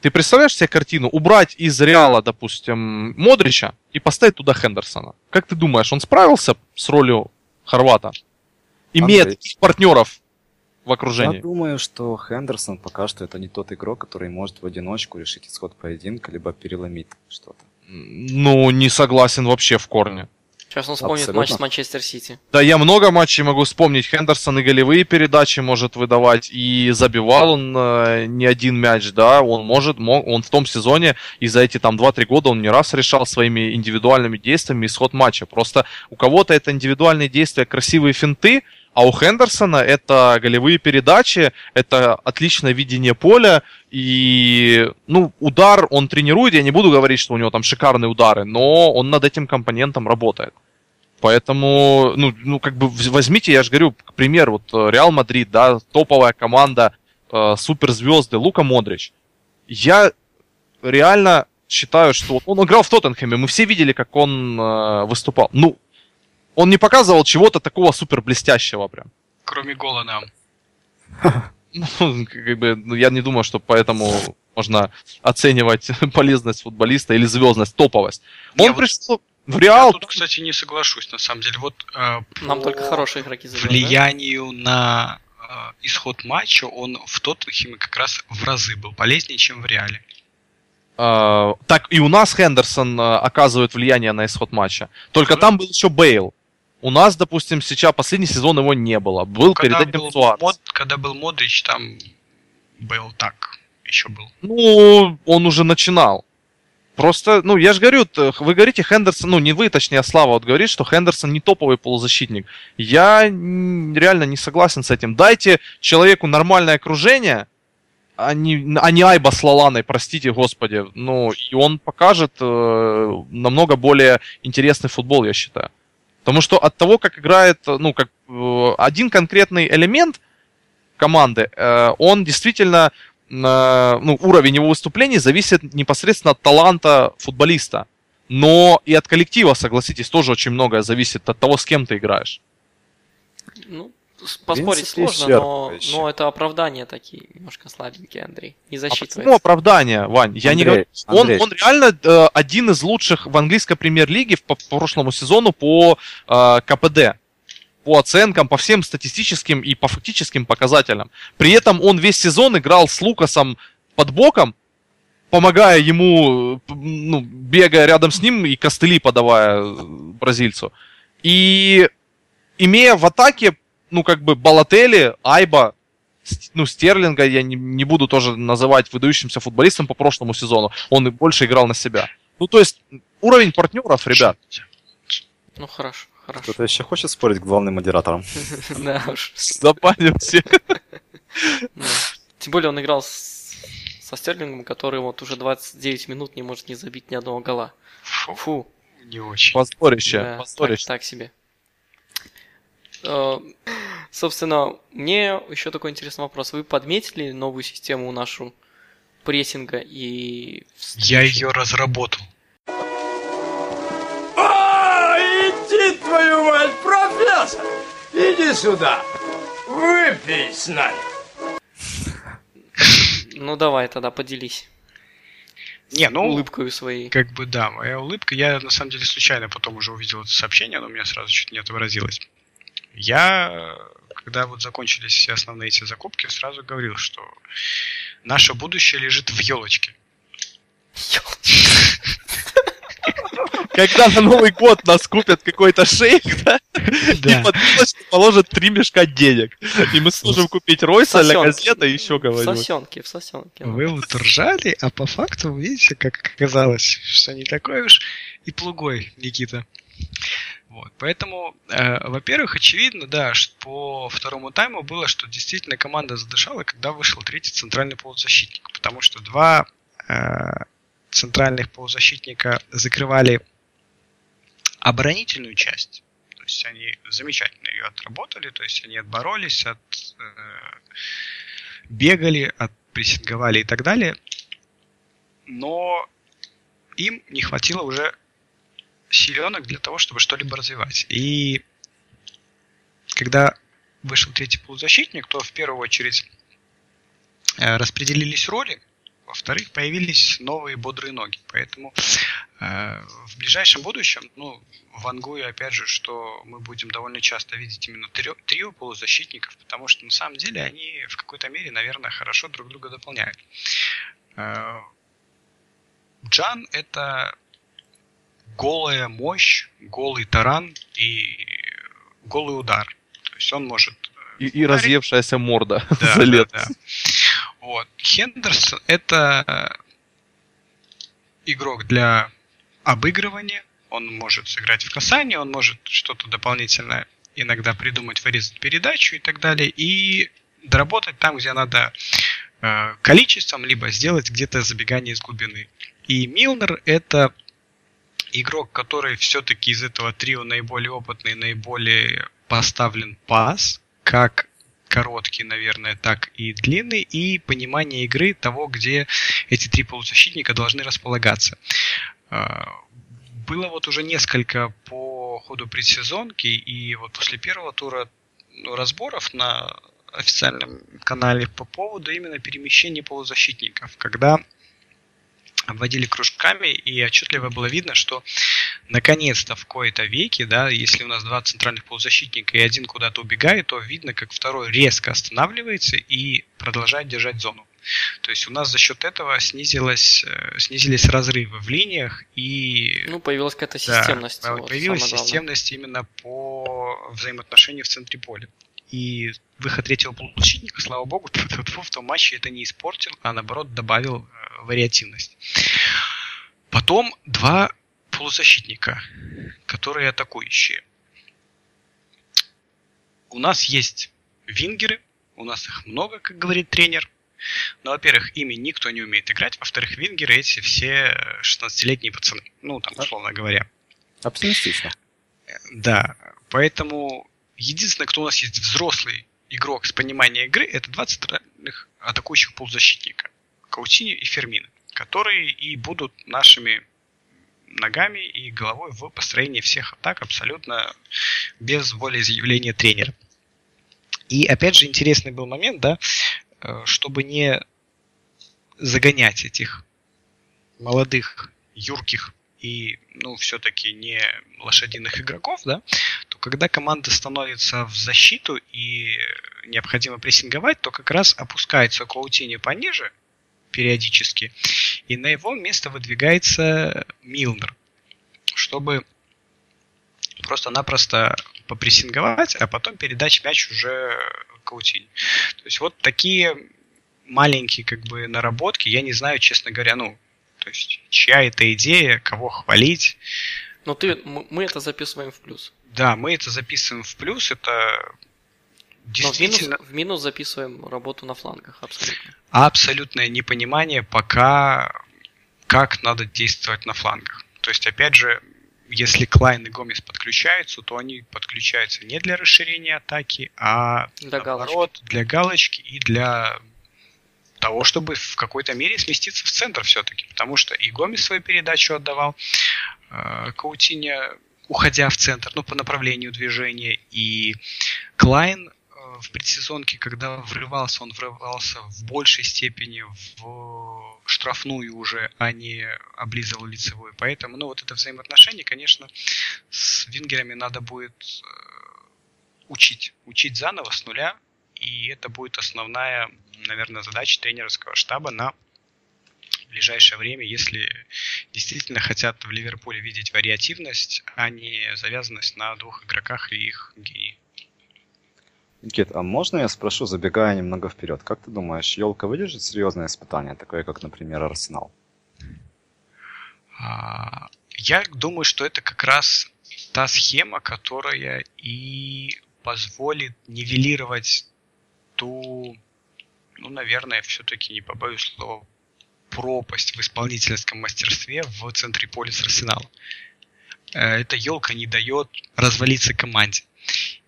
ты представляешь себе картину, убрать из Реала, допустим, Модрича и поставить туда Хендерсона. Как ты думаешь, он справился с ролью Хорвата? Имеет Андрей. партнеров в окружении? Я думаю, что Хендерсон пока что это не тот игрок, который может в одиночку решить исход поединка, либо переломить что-то. Ну, не согласен вообще в корне. Сейчас он вспомнит Абсолютно. матч с Манчестер Сити. Да, я много матчей могу вспомнить. Хендерсон и голевые передачи может выдавать, и забивал он э, не один мяч, да, он может, мог, он в том сезоне, и за эти там 2-3 года он не раз решал своими индивидуальными действиями исход матча. Просто у кого-то это индивидуальные действия, красивые финты, а у Хендерсона это голевые передачи, это отличное видение поля, и, ну, удар он тренирует, я не буду говорить, что у него там шикарные удары, но он над этим компонентом работает. Поэтому, ну, ну, как бы возьмите, я же говорю, к примеру, вот э, Реал Мадрид, да, топовая команда, э, суперзвезды, Лука Модрич. Я реально считаю, что он играл в Тоттенхэме, мы все видели, как он э, выступал. Ну, он не показывал чего-то такого супер блестящего прям. Кроме гола нам. Ну, как бы, ну, я не думаю, что поэтому можно оценивать полезность футболиста или звездность, топовость. Он я пришел... Вот в Реал... Я тут, кстати, не соглашусь, на самом деле. Вот, э, Нам только хорошие игроки забирают, Влиянию да? на э, исход матча он в Тоттенхеме как раз в разы был полезнее, чем в Реале. Uh, так и у нас Хендерсон uh, оказывает влияние на исход матча. Только да. там был еще Бейл. У нас, допустим, сейчас последний сезон его не было. Был ну, перед этим Суарес. Мод, когда был Модрич, там Бейл так еще был. Ну, он уже начинал. Просто, ну, я же говорю, вы говорите Хендерсон, ну, не вы, точнее, а Слава вот говорит, что Хендерсон не топовый полузащитник. Я реально не согласен с этим. Дайте человеку нормальное окружение, а не, а не Айба с Лаланой, простите, господи. Ну, и он покажет э, намного более интересный футбол, я считаю. Потому что от того, как играет, ну, как э, один конкретный элемент команды, э, он действительно ну, уровень его выступлений зависит непосредственно от таланта футболиста. Но и от коллектива, согласитесь, тоже очень многое зависит от того, с кем ты играешь. Ну, поспорить сложно, но, но это оправдания такие немножко слабенькие, Андрей. Не засчитывается. А почему оправдания, Вань? Я Андрей, не говорю. Он, он реально э, один из лучших в английской премьер-лиге по, по прошлому сезону по э, КПД по оценкам, по всем статистическим и по фактическим показателям. При этом он весь сезон играл с Лукасом под боком, помогая ему, ну, бегая рядом с ним и костыли подавая бразильцу. И имея в атаке, ну, как бы, Балатели, Айба, ну, Стерлинга я не, не буду тоже называть выдающимся футболистом по прошлому сезону. Он и больше играл на себя. Ну, то есть, уровень партнеров, ребят. Ну, хорошо. Хорошо. Кто-то еще хочет спорить к главным модераторам? Да уж. Запаним все. Тем более он играл со Стерлингом, который вот уже 29 минут не может не забить ни одного гола. Фу. Не очень. Позорище. Позорище. Так себе. Э, собственно, мне еще такой интересный вопрос. Вы подметили новую систему нашу прессинга и... Я ее разработал. твою мать, профессор! Иди сюда! Выпей с нами! Ну давай тогда поделись. Не, ну... Улыбкой своей. Как бы да, моя улыбка. Я на самом деле случайно потом уже увидел это сообщение, но у меня сразу чуть не отобразилось. Я, когда вот закончились все основные эти закупки, сразу говорил, что наше будущее лежит в елочке. Когда на Новый год нас купят какой-то шейх, да, да. и под положат три мешка денег. И мы сможем купить Ройса, Ля Газета и еще говорю. В сосенке, в сосенке. Вы вот ржали, а по факту, видите, как оказалось, что не такой уж и плугой, Никита. Вот, поэтому, э, во-первых, очевидно, да, что по второму тайму было, что действительно команда задышала, когда вышел третий центральный полузащитник, потому что два э, центральных полузащитника закрывали оборонительную часть, то есть они замечательно ее отработали, то есть они отборолись, от, э, бегали, от прессинговали и так далее, но им не хватило уже силенок для того, чтобы что-либо развивать. И когда вышел третий полузащитник, то в первую очередь э, распределились роли, во-вторых, появились новые бодрые ноги. Поэтому э, в ближайшем будущем, ну, вангую опять же, что мы будем довольно часто видеть именно трио, полузащитников, потому что на самом деле они в какой-то мере, наверное, хорошо друг друга дополняют. Э, Джан это голая мощь, голый таран и голый удар. То есть он может... Э, и, и разъевшаяся морда да, за лет. Да, да. Вот. Хендерсон это э, игрок для обыгрывания. Он может сыграть в касание, он может что-то дополнительное иногда придумать, вырезать передачу и так далее. И доработать там, где надо э, количеством, либо сделать где-то забегание из глубины. И Милнер это игрок, который все-таки из этого трио наиболее опытный, наиболее поставлен пас, как короткий, наверное, так и длинный, и понимание игры того, где эти три полузащитника должны располагаться. А, было вот уже несколько по ходу предсезонки, и вот после первого тура ну, разборов на официальном канале по поводу именно перемещения полузащитников, когда обводили кружками, и отчетливо было видно, что наконец-то в кои-то веке, да, если у нас два центральных полузащитника и один куда-то убегает, то видно, как второй резко останавливается и продолжает держать зону. То есть у нас за счет этого снизилось, э, снизились разрывы в линиях и... Ну, появилась какая-то системность. Да, вот, появилась системность именно по взаимоотношению в центре поля. И выход третьего полузащитника, слава богу, в том матче это не испортил, а наоборот добавил э, вариативность. Потом два полузащитника, которые атакующие. У нас есть вингеры, у нас их много, как говорит тренер. Но, во-первых, ими никто не умеет играть. Во-вторых, вингеры эти все 16-летние пацаны. Ну, там, условно говоря. Оптимистично. Да. Поэтому единственное, кто у нас есть взрослый игрок с пониманием игры, это два центральных атакующих полузащитника. Каутини и Фермина, которые и будут нашими ногами и головой в построении всех атак абсолютно без волеизъявления тренера. И опять же интересный был момент, да, э, чтобы не загонять этих молодых, юрких и, ну, все-таки не лошадиных игроков, да, когда команда становится в защиту и необходимо прессинговать, то как раз опускается Коутини пониже периодически, и на его место выдвигается Милнер, чтобы просто-напросто попрессинговать, а потом передать мяч уже Каутини. То есть вот такие маленькие как бы наработки, я не знаю, честно говоря, ну, то есть, чья это идея, кого хвалить. Но ты, мы это записываем в плюс. Да, мы это записываем в плюс, это действительно... в минус, в минус записываем работу на флангах, абсолютно. Абсолютное непонимание пока, как надо действовать на флангах. То есть, опять же, если Клайн и Гомес подключаются, то они подключаются не для расширения атаки, а для наоборот, галочки. для галочки и для того, чтобы в какой-то мере сместиться в центр все-таки. Потому что и Гомес свою передачу отдавал, э, Каутиня, уходя в центр, ну, по направлению движения, и Клайн э, в предсезонке, когда врывался, он врывался в большей степени в штрафную уже, а не облизывал лицевую. Поэтому, ну, вот это взаимоотношение, конечно, с вингерами надо будет э, учить. Учить заново с нуля, и это будет основная, наверное, задача тренерского штаба на ближайшее время, если действительно хотят в Ливерпуле видеть вариативность, а не завязанность на двух игроках и их гении. Никит, а можно я спрошу, забегая немного вперед, как ты думаешь, елка выдержит серьезное испытание, такое как, например, Арсенал? А, я думаю, что это как раз та схема, которая и позволит нивелировать ту, ну, наверное, все-таки не побоюсь слова, пропасть в исполнительском мастерстве в центре поля с Арсеналом. Э, эта елка не дает развалиться команде.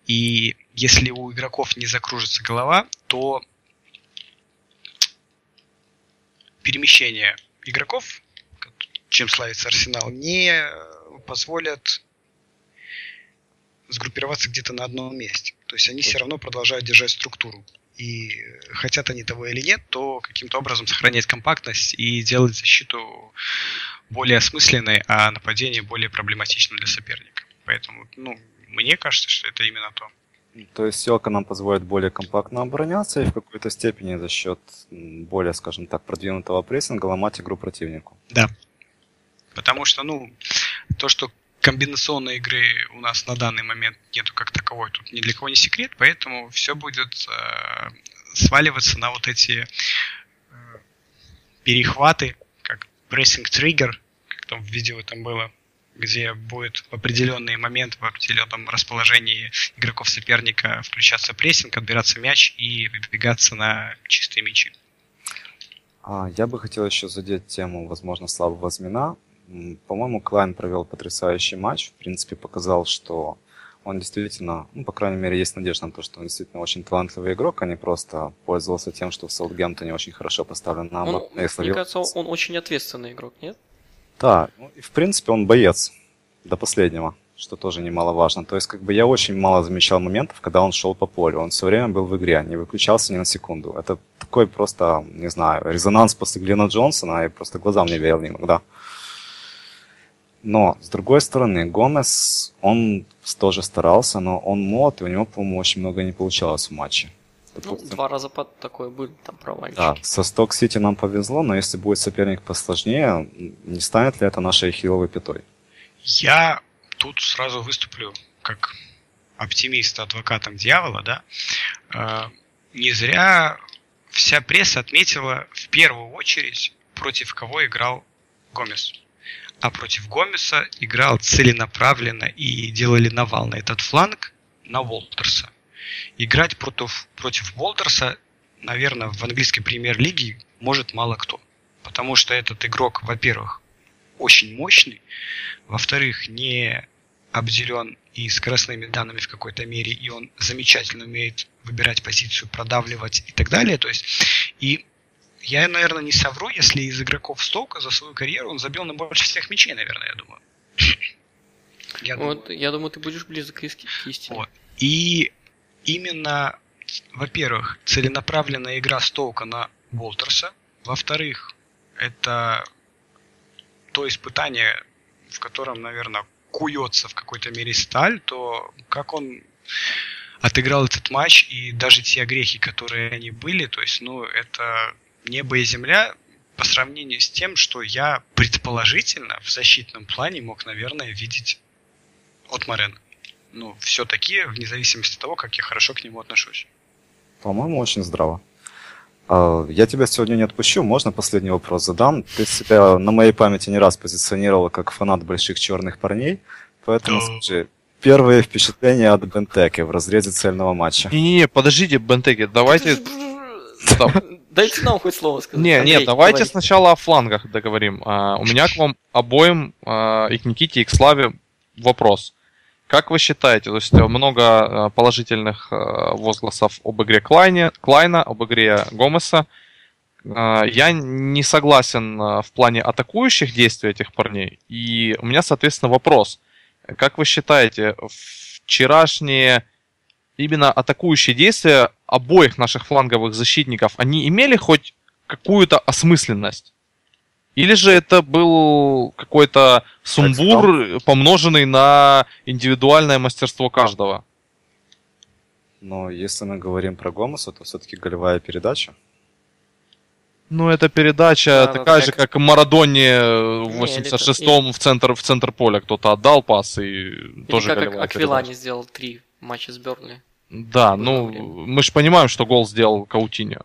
И если у игроков не закружится голова, то перемещение игроков, чем славится Арсенал, не позволят сгруппироваться где-то на одном месте. То есть они все равно продолжают держать структуру. И хотят они того или нет, то каким-то образом сохранять компактность и делать защиту более осмысленной, а нападение более проблематичным для соперника. Поэтому, ну, мне кажется, что это именно то. То есть Силка нам позволит более компактно обороняться и в какой-то степени за счет более, скажем так, продвинутого прессинга ломать игру противнику. Да. Потому что, ну, то, что комбинационной игры у нас на данный момент нету как таковой, тут ни для кого не секрет, поэтому все будет э, сваливаться на вот эти э, перехваты, как прессинг триггер, как там в видео там было, где будет в определенный момент, в определенном расположении игроков соперника включаться прессинг, отбираться мяч и выбегаться на чистые мячи. А, я бы хотел еще задеть тему, возможно, слабого звена. По-моему, Клайн провел потрясающий матч. В принципе, показал, что он действительно, ну, по крайней мере, есть надежда на то, что он действительно очень талантливый игрок, а не просто пользовался тем, что в Саутгемптоне очень хорошо поставлен на он, Мне кажется, он очень ответственный игрок, нет? Да, ну, и в принципе он боец до последнего, что тоже немаловажно. То есть, как бы я очень мало замечал моментов, когда он шел по полю. Он все время был в игре, не выключался ни на секунду. Это такой просто, не знаю, резонанс после Глена Джонсона, и просто глазам не верил иногда. Но, с другой стороны, Гомес, он тоже старался, но он молод, и у него, по-моему, очень много не получалось в матче. Ну, два раза под такое были там провальчики. Да, со Сток Сити нам повезло, но если будет соперник посложнее, не станет ли это нашей хиловой пятой? Я тут сразу выступлю как оптимист, адвокатом дьявола, да. Э, не зря вся пресса отметила в первую очередь, против кого играл Гомес. А против Гомеса играл целенаправленно и делали навал на этот фланг на Волтерса. Играть против, против Волтерса, наверное, в английской премьер-лиге может мало кто. Потому что этот игрок, во-первых, очень мощный, во-вторых, не обделен и скоростными данными в какой-то мере, и он замечательно умеет выбирать позицию, продавливать и так далее. То есть, и я, наверное, не совру, если из игроков Стоука за свою карьеру он забил на больше всех мячей, наверное, я думаю. Я, вот, думаю. я думаю, ты будешь близок к истине. Вот. И именно, во-первых, целенаправленная игра Стоука на Волтерса. Во-вторых, это то испытание, в котором, наверное, куется в какой-то мере сталь, то как он отыграл этот матч и даже те грехи, которые они были, то есть, ну, это небо и земля по сравнению с тем, что я предположительно в защитном плане мог, наверное, видеть от Морена ну, все-таки, вне зависимости от того, как я хорошо к нему отношусь. По-моему, очень здраво. А, я тебя сегодня не отпущу, можно последний вопрос задам? Ты себя на моей памяти не раз позиционировал как фанат больших черных парней, поэтому скажи, первые впечатления от Бентеки в разрезе цельного матча. Не-не-не, подождите, Бентеки, давайте... Дайте нам хоть слово сказать. Не, Андрей, давайте говори. сначала о флангах договорим. Uh, у меня к вам обоим, uh, и к Никите, и к Славе вопрос. Как вы считаете, то есть э, много э, положительных э, возгласов об игре Клайне, Клайна, об игре Гомеса. Я не согласен в плане атакующих действий этих парней. И у меня, соответственно, вопрос. Как вы считаете, вчерашние именно атакующие действия обоих наших фланговых защитников, они имели хоть какую-то осмысленность? Или же это был какой-то сумбур, помноженный на индивидуальное мастерство каждого? Но если мы говорим про Гомеса, то все-таки голевая передача. Ну, эта передача да, такая же, как Марадоне в 86-м в центр, в центр поля кто-то отдал пас и Или тоже как голевая Аквилани сделал три матча с Бернли. Да, ну, мы же понимаем, что гол сделал Каутиньо.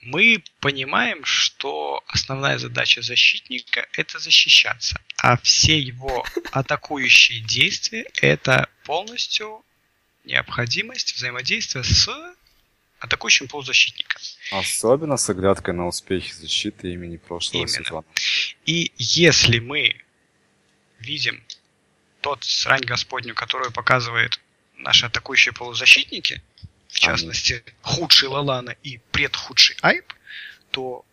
Мы понимаем, что что основная задача защитника – это защищаться, а все его атакующие действия – это полностью необходимость взаимодействия с атакующим полузащитником. Особенно с оглядкой на успехи защиты имени прошлого Именно. сезона. И если мы видим тот срань господню, которую показывает наши атакующие полузащитники, в частности, худший Лалана и предхудший Айп, то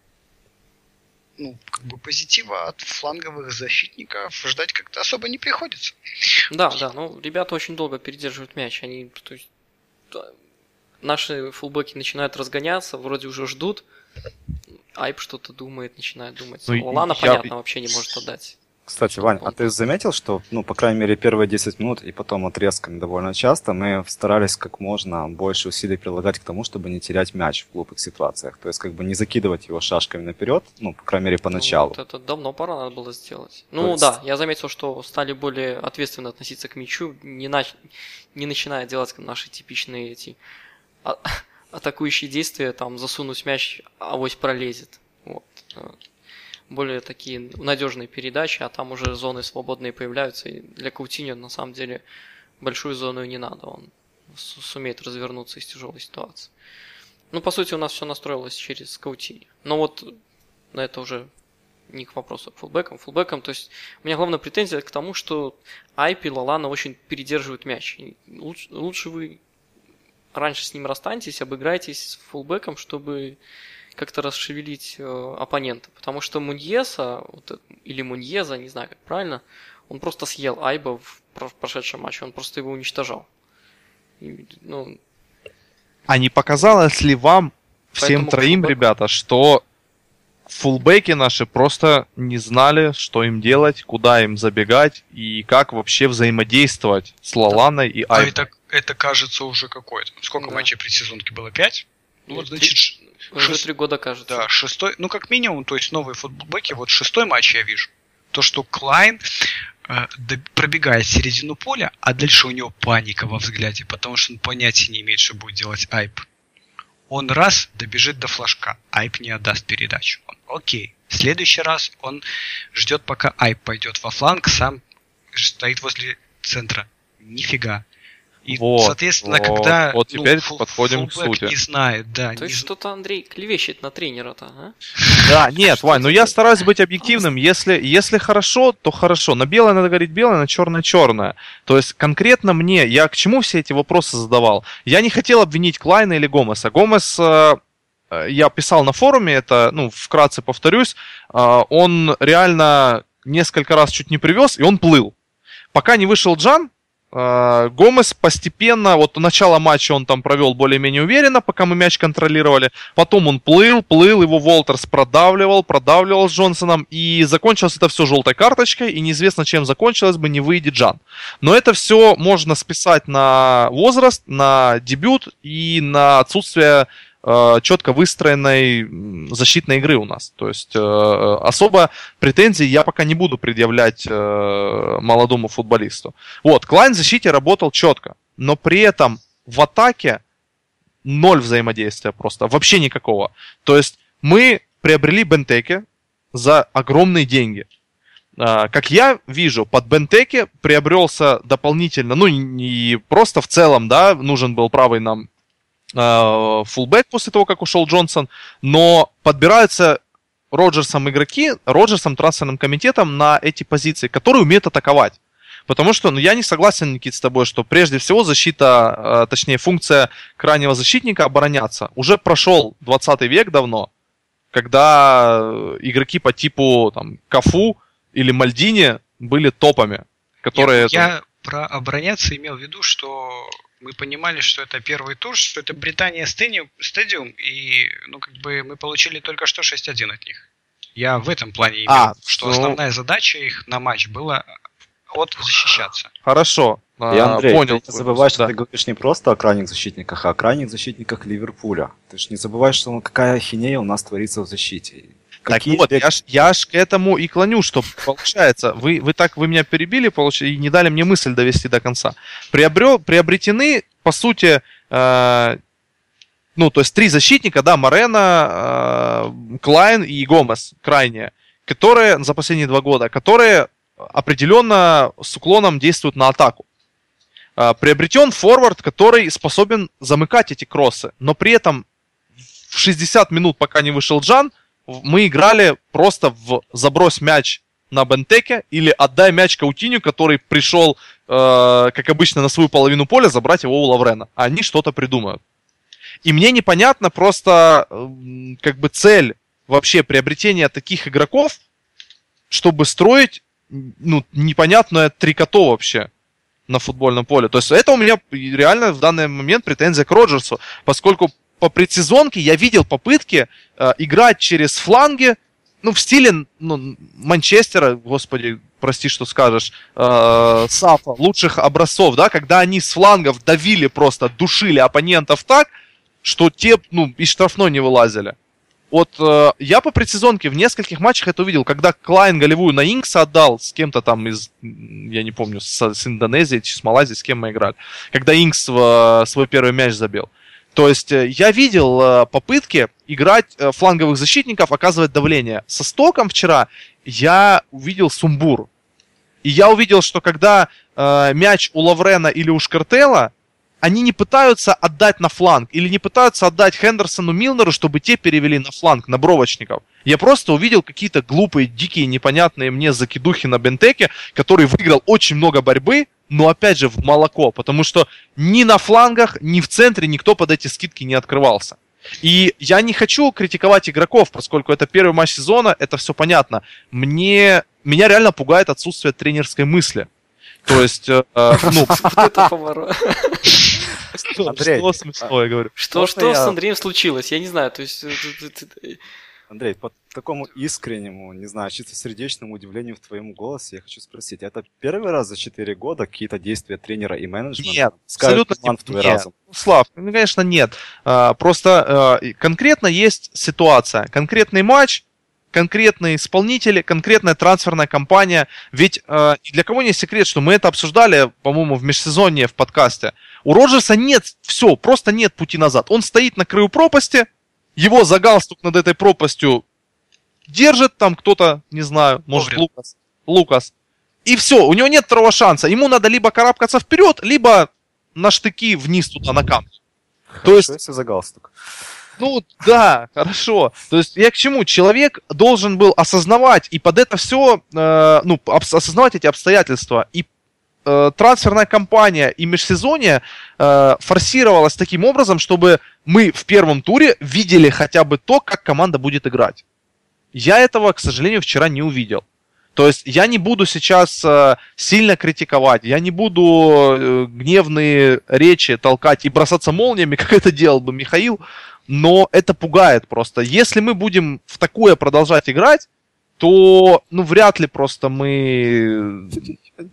ну, как бы позитива от фланговых защитников ждать как-то особо не приходится. Да, да, ну ребята очень долго передерживают мяч. Они, то есть, наши фулбеки начинают разгоняться, вроде уже ждут. Айп что-то думает, начинает думать. Ну, Лалана, я... понятно, вообще не может отдать. Кстати, Вань, а ты заметил, что, ну, по крайней мере, первые 10 минут и потом отрезками довольно часто мы старались как можно больше усилий прилагать к тому, чтобы не терять мяч в глупых ситуациях. То есть, как бы не закидывать его шашками наперед, ну, по крайней мере, поначалу. Ну, вот это давно пора надо было сделать. Ну, есть... да, я заметил, что стали более ответственно относиться к мячу, не, нач... не начиная делать наши типичные эти а... атакующие действия, там, засунуть мяч, авось пролезет. Вот более такие надежные передачи, а там уже зоны свободные появляются. И для Каутиньо на самом деле большую зону и не надо. Он сумеет развернуться из тяжелой ситуации. Ну, по сути, у нас все настроилось через Каутиньо. Но вот на это уже не к вопросу, к фулбекам. Фулбекам, то есть, у меня главная претензия к тому, что Айпи и Лалана очень передерживают мяч. лучше, лучше вы раньше с ним расстаньтесь, обыграйтесь с фулбеком, чтобы как-то расшевелить э, оппонента. Потому что Муньеса, вот, или Муньеза, не знаю как правильно, он просто съел Айба в прошедшем матче, он просто его уничтожал. И, ну... А не показалось ли вам, всем троим, фулбэк... ребята, что фулбеки наши просто не знали, что им делать, куда им забегать и как вообще взаимодействовать с Лаланой да. и Айбой. А это, это кажется уже какое-то. Сколько да. матчей предсезонки было? Пять? Ну вот, значит, уже три года, кажется. Да, шестой, ну как минимум, то есть новые футболбеки, вот шестой матч я вижу. То, что Клайн э, пробегает середину поля, а дальше у него паника во взгляде, потому что он понятия не имеет, что будет делать Айп. Он раз добежит до флажка, Айп не отдаст передачу. Он, окей. В следующий раз он ждет, пока Айп пойдет во фланг, сам стоит возле центра. Нифига. И, вот, соответственно, вот, когда вот ну, теперь ну, подходим к сути. не знает, да. То есть не... что-то Андрей клевещет на тренера-то, а? Да, нет, Вань, ну я стараюсь быть объективным. Если, если хорошо, то хорошо. На белое надо говорить белое, на черное черное. То есть конкретно мне, я к чему все эти вопросы задавал? Я не хотел обвинить Клайна или Гомеса. Гомес э, э, я писал на форуме, это, ну, вкратце повторюсь, э, он реально несколько раз чуть не привез, и он плыл. Пока не вышел Джан, Гомес постепенно, вот начало матча он там провел более-менее уверенно, пока мы мяч контролировали. Потом он плыл, плыл, его Волтерс продавливал, продавливал с Джонсоном. И закончилось это все желтой карточкой. И неизвестно, чем закончилось бы, не выйдет Джан. Но это все можно списать на возраст, на дебют и на отсутствие четко выстроенной защитной игры у нас. То есть э, особо претензий я пока не буду предъявлять э, молодому футболисту. Вот, Клайн в защите работал четко, но при этом в атаке ноль взаимодействия просто, вообще никакого. То есть мы приобрели Бентеке за огромные деньги. Как я вижу, под Бентеке приобрелся дополнительно, ну не просто в целом, да, нужен был правый нам э, фулбэк после того, как ушел Джонсон, но подбираются Роджерсом игроки, Роджерсом трансферным комитетом на эти позиции, которые умеют атаковать. Потому что, ну, я не согласен, Никит, с тобой, что прежде всего защита, э, точнее, функция крайнего защитника обороняться. Уже прошел 20 век давно, когда игроки по типу там, Кафу или Мальдини были топами, которые... Нет, я про обороняться имел в виду, что мы понимали, что это первый тур, что это Британия Стадиум, и ну, как бы мы получили только что 6-1 от них. Я в этом плане имел, а, что ну... основная задача их на матч была от защищаться. Хорошо. И, а, Андрей, понял. ты не забывай, что да. ты говоришь не просто о крайних защитниках, а о крайних защитниках Ливерпуля. Ты же не забывай, что какая ахинея у нас творится в защите. Какие так вот, я ж, я ж к этому и клоню, что получается, вы, вы так, вы меня перебили, получ... и не дали мне мысль довести до конца. Приобрел, приобретены, по сути, э, ну, то есть три защитника, да, Марена, э, Клайн и Гомес, крайние, которые за последние два года, которые определенно с уклоном действуют на атаку. Э, приобретен форвард, который способен замыкать эти кроссы, но при этом в 60 минут, пока не вышел Джан, мы играли просто в забрось мяч на Бентеке или отдай мяч Каутиню, который пришел, э, как обычно, на свою половину поля забрать его у Лаврена. Они что-то придумают. И мне непонятно просто, э, как бы цель вообще приобретения таких игроков, чтобы строить, ну, непонятное трикото вообще на футбольном поле. То есть это у меня реально в данный момент претензия к Роджерсу, поскольку по предсезонке я видел попытки э, играть через фланги, ну, в стиле ну, Манчестера, господи, прости, что скажешь, э, Сафа, лучших образцов, да, когда они с флангов давили просто, душили оппонентов так, что те, ну, из штрафной не вылазили. Вот э, я по предсезонке в нескольких матчах это увидел, когда Клайн голевую на Инкса отдал с кем-то там из, я не помню, с, с Индонезии, с Малайзии, с кем мы играли, когда Инкс в, свой первый мяч забил. То есть э, я видел э, попытки играть э, фланговых защитников, оказывать давление. Со стоком вчера я увидел сумбур. И я увидел, что когда э, мяч у Лаврена или у Шкартела, они не пытаются отдать на фланг или не пытаются отдать Хендерсону Милнеру, чтобы те перевели на фланг, на бровочников. Я просто увидел какие-то глупые, дикие, непонятные мне закидухи на Бентеке, который выиграл очень много борьбы, но опять же в молоко, потому что ни на флангах, ни в центре никто под эти скидки не открывался. И я не хочу критиковать игроков, поскольку это первый матч сезона, это все понятно. Мне, меня реально пугает отсутствие тренерской мысли. То есть, э, э ну... Это поворот. Что, смешное, я говорю? Что, что с Андреем случилось? Я не знаю, то есть... Андрей, по такому искреннему, не знаю, чисто сердечному удивлению в твоем голосе я хочу спросить, это первый раз за 4 года какие-то действия тренера и менеджмента нет, абсолютно нет, в твой нет. разум? Слав, ну, конечно, нет. А, просто а, конкретно есть ситуация, конкретный матч, конкретные исполнители, конкретная трансферная компания. Ведь э, для кого не секрет, что мы это обсуждали, по-моему, в межсезонье в подкасте. У Роджерса нет, все, просто нет пути назад. Он стоит на краю пропасти, его за галстук над этой пропастью держит там кто-то, не знаю, может Оврин. Лукас. Лукас. И все, у него нет второго шанса. Ему надо либо карабкаться вперед, либо на штыки вниз туда на камни. Хорошо, То есть... если за галстук. Ну да, хорошо. То есть я к чему? Человек должен был осознавать и под это все, э, ну, осознавать эти обстоятельства. И э, трансферная кампания и межсезонье э, форсировалась таким образом, чтобы мы в первом туре видели хотя бы то, как команда будет играть. Я этого, к сожалению, вчера не увидел. То есть я не буду сейчас э, сильно критиковать, я не буду э, гневные речи толкать и бросаться молниями, как это делал бы Михаил, но это пугает просто. Если мы будем в такое продолжать играть, то, ну, вряд ли просто мы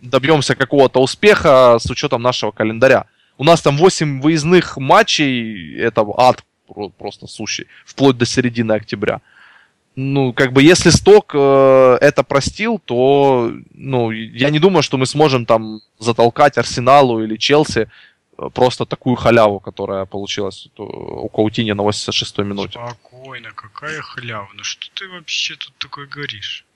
добьемся какого-то успеха с учетом нашего календаря. У нас там 8 выездных матчей, это ад просто сущий, вплоть до середины октября. Ну, как бы, если сток э, это простил, то, ну, я не думаю, что мы сможем там затолкать Арсеналу или Челси э, просто такую халяву, которая получилась у Каутини на 86-й минуте. Спокойно, какая халява? Ну что ты вообще тут такое говоришь?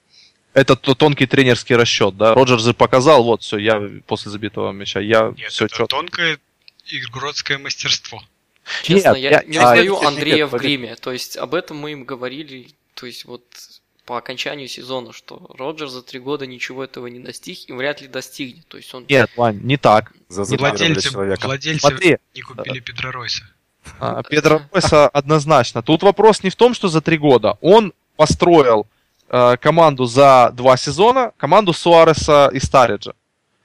Это тонкий тренерский расчет, да? Роджерс показал, вот, все, я после забитого мяча, я Нет, все это четко. тонкое игротское мастерство. Честно, Нет, я, я не узнаю а, Андрея нет, в гриме. То есть об этом мы им говорили, то есть вот по окончанию сезона, что Роджер за три года ничего этого не достиг и вряд ли достигнет. То есть он... Нет, Вань, не так. За не владельцы, владельцы Смотри. не купили Педро Ройса. А, Педро Ройса однозначно. Тут вопрос не в том, что за три года. Он построил э, команду за два сезона, команду Суареса и Стариджа.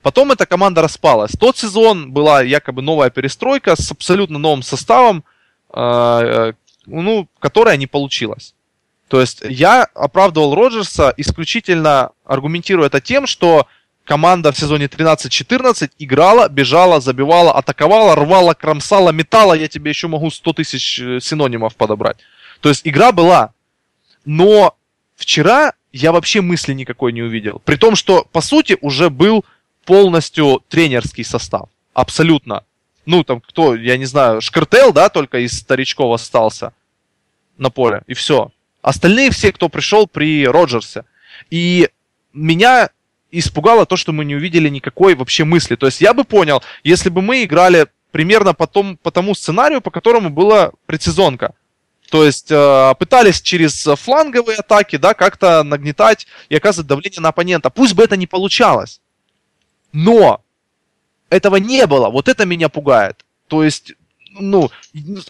Потом эта команда распалась. Тот сезон была якобы новая перестройка с абсолютно новым составом, э, э, ну, которая не получилась. То есть я оправдывал Роджерса исключительно аргументируя это тем, что команда в сезоне 13-14 играла, бежала, забивала, атаковала, рвала, кромсала, металла. Я тебе еще могу 100 тысяч э, синонимов подобрать. То есть игра была. Но вчера я вообще мысли никакой не увидел. При том, что, по сути, уже был полностью тренерский состав. Абсолютно. Ну, там кто, я не знаю, Шкартел, да, только из старичков остался на поле, и все. Остальные все, кто пришел при Роджерсе. И меня испугало то, что мы не увидели никакой вообще мысли. То есть я бы понял, если бы мы играли примерно по, том, по тому сценарию, по которому была предсезонка. То есть э, пытались через фланговые атаки, да, как-то нагнетать и оказывать давление на оппонента. Пусть бы это не получалось. Но этого не было. Вот это меня пугает. То есть, ну,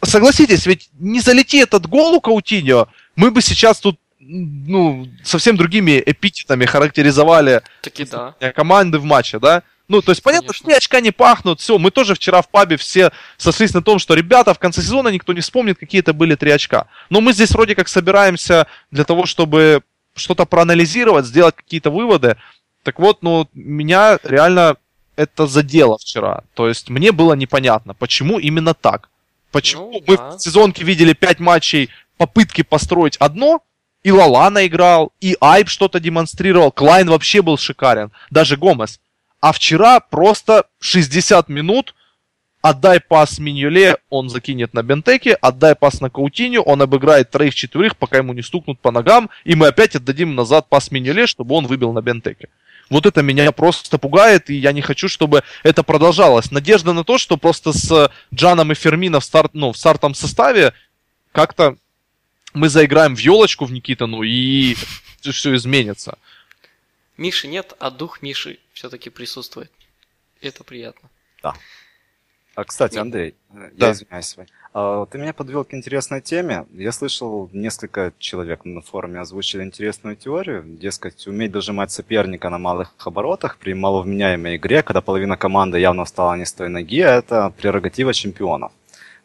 согласитесь, ведь не залети этот гол у Каутиньо, мы бы сейчас тут ну, совсем другими эпитетами характеризовали Таки да. команды в матче, да? Ну, то есть, понятно, Конечно. что очка не пахнут, все, мы тоже вчера в пабе все сошлись на том, что, ребята, в конце сезона никто не вспомнит, какие это были три очка. Но мы здесь вроде как собираемся для того, чтобы что-то проанализировать, сделать какие-то выводы. Так вот, ну, меня реально это задело вчера. То есть, мне было непонятно, почему именно так. Почему ну, мы да. в сезонке видели пять матчей попытки построить одно, и Лалана играл, и Айб что-то демонстрировал, Клайн вообще был шикарен, даже Гомес. А вчера просто 60 минут отдай пас Миньоле, он закинет на Бентеке, отдай пас на Каутиню, он обыграет троих-четверых, пока ему не стукнут по ногам, и мы опять отдадим назад пас Миньоле, чтобы он выбил на Бентеке. Вот это меня просто пугает, и я не хочу, чтобы это продолжалось. Надежда на то, что просто с Джаном и Фермино в, старт, ну, в стартовом составе как-то мы заиграем в елочку в Никитану, и все изменится. Миши нет, а дух Миши все-таки присутствует. Это приятно. Да. А, кстати, Андрей, да. я извиняюсь, а, ты меня подвел к интересной теме. Я слышал, несколько человек на форуме озвучили интересную теорию. Дескать, уметь дожимать соперника на малых оборотах при маловменяемой игре, когда половина команды явно встала не с той ноги, это прерогатива чемпионов.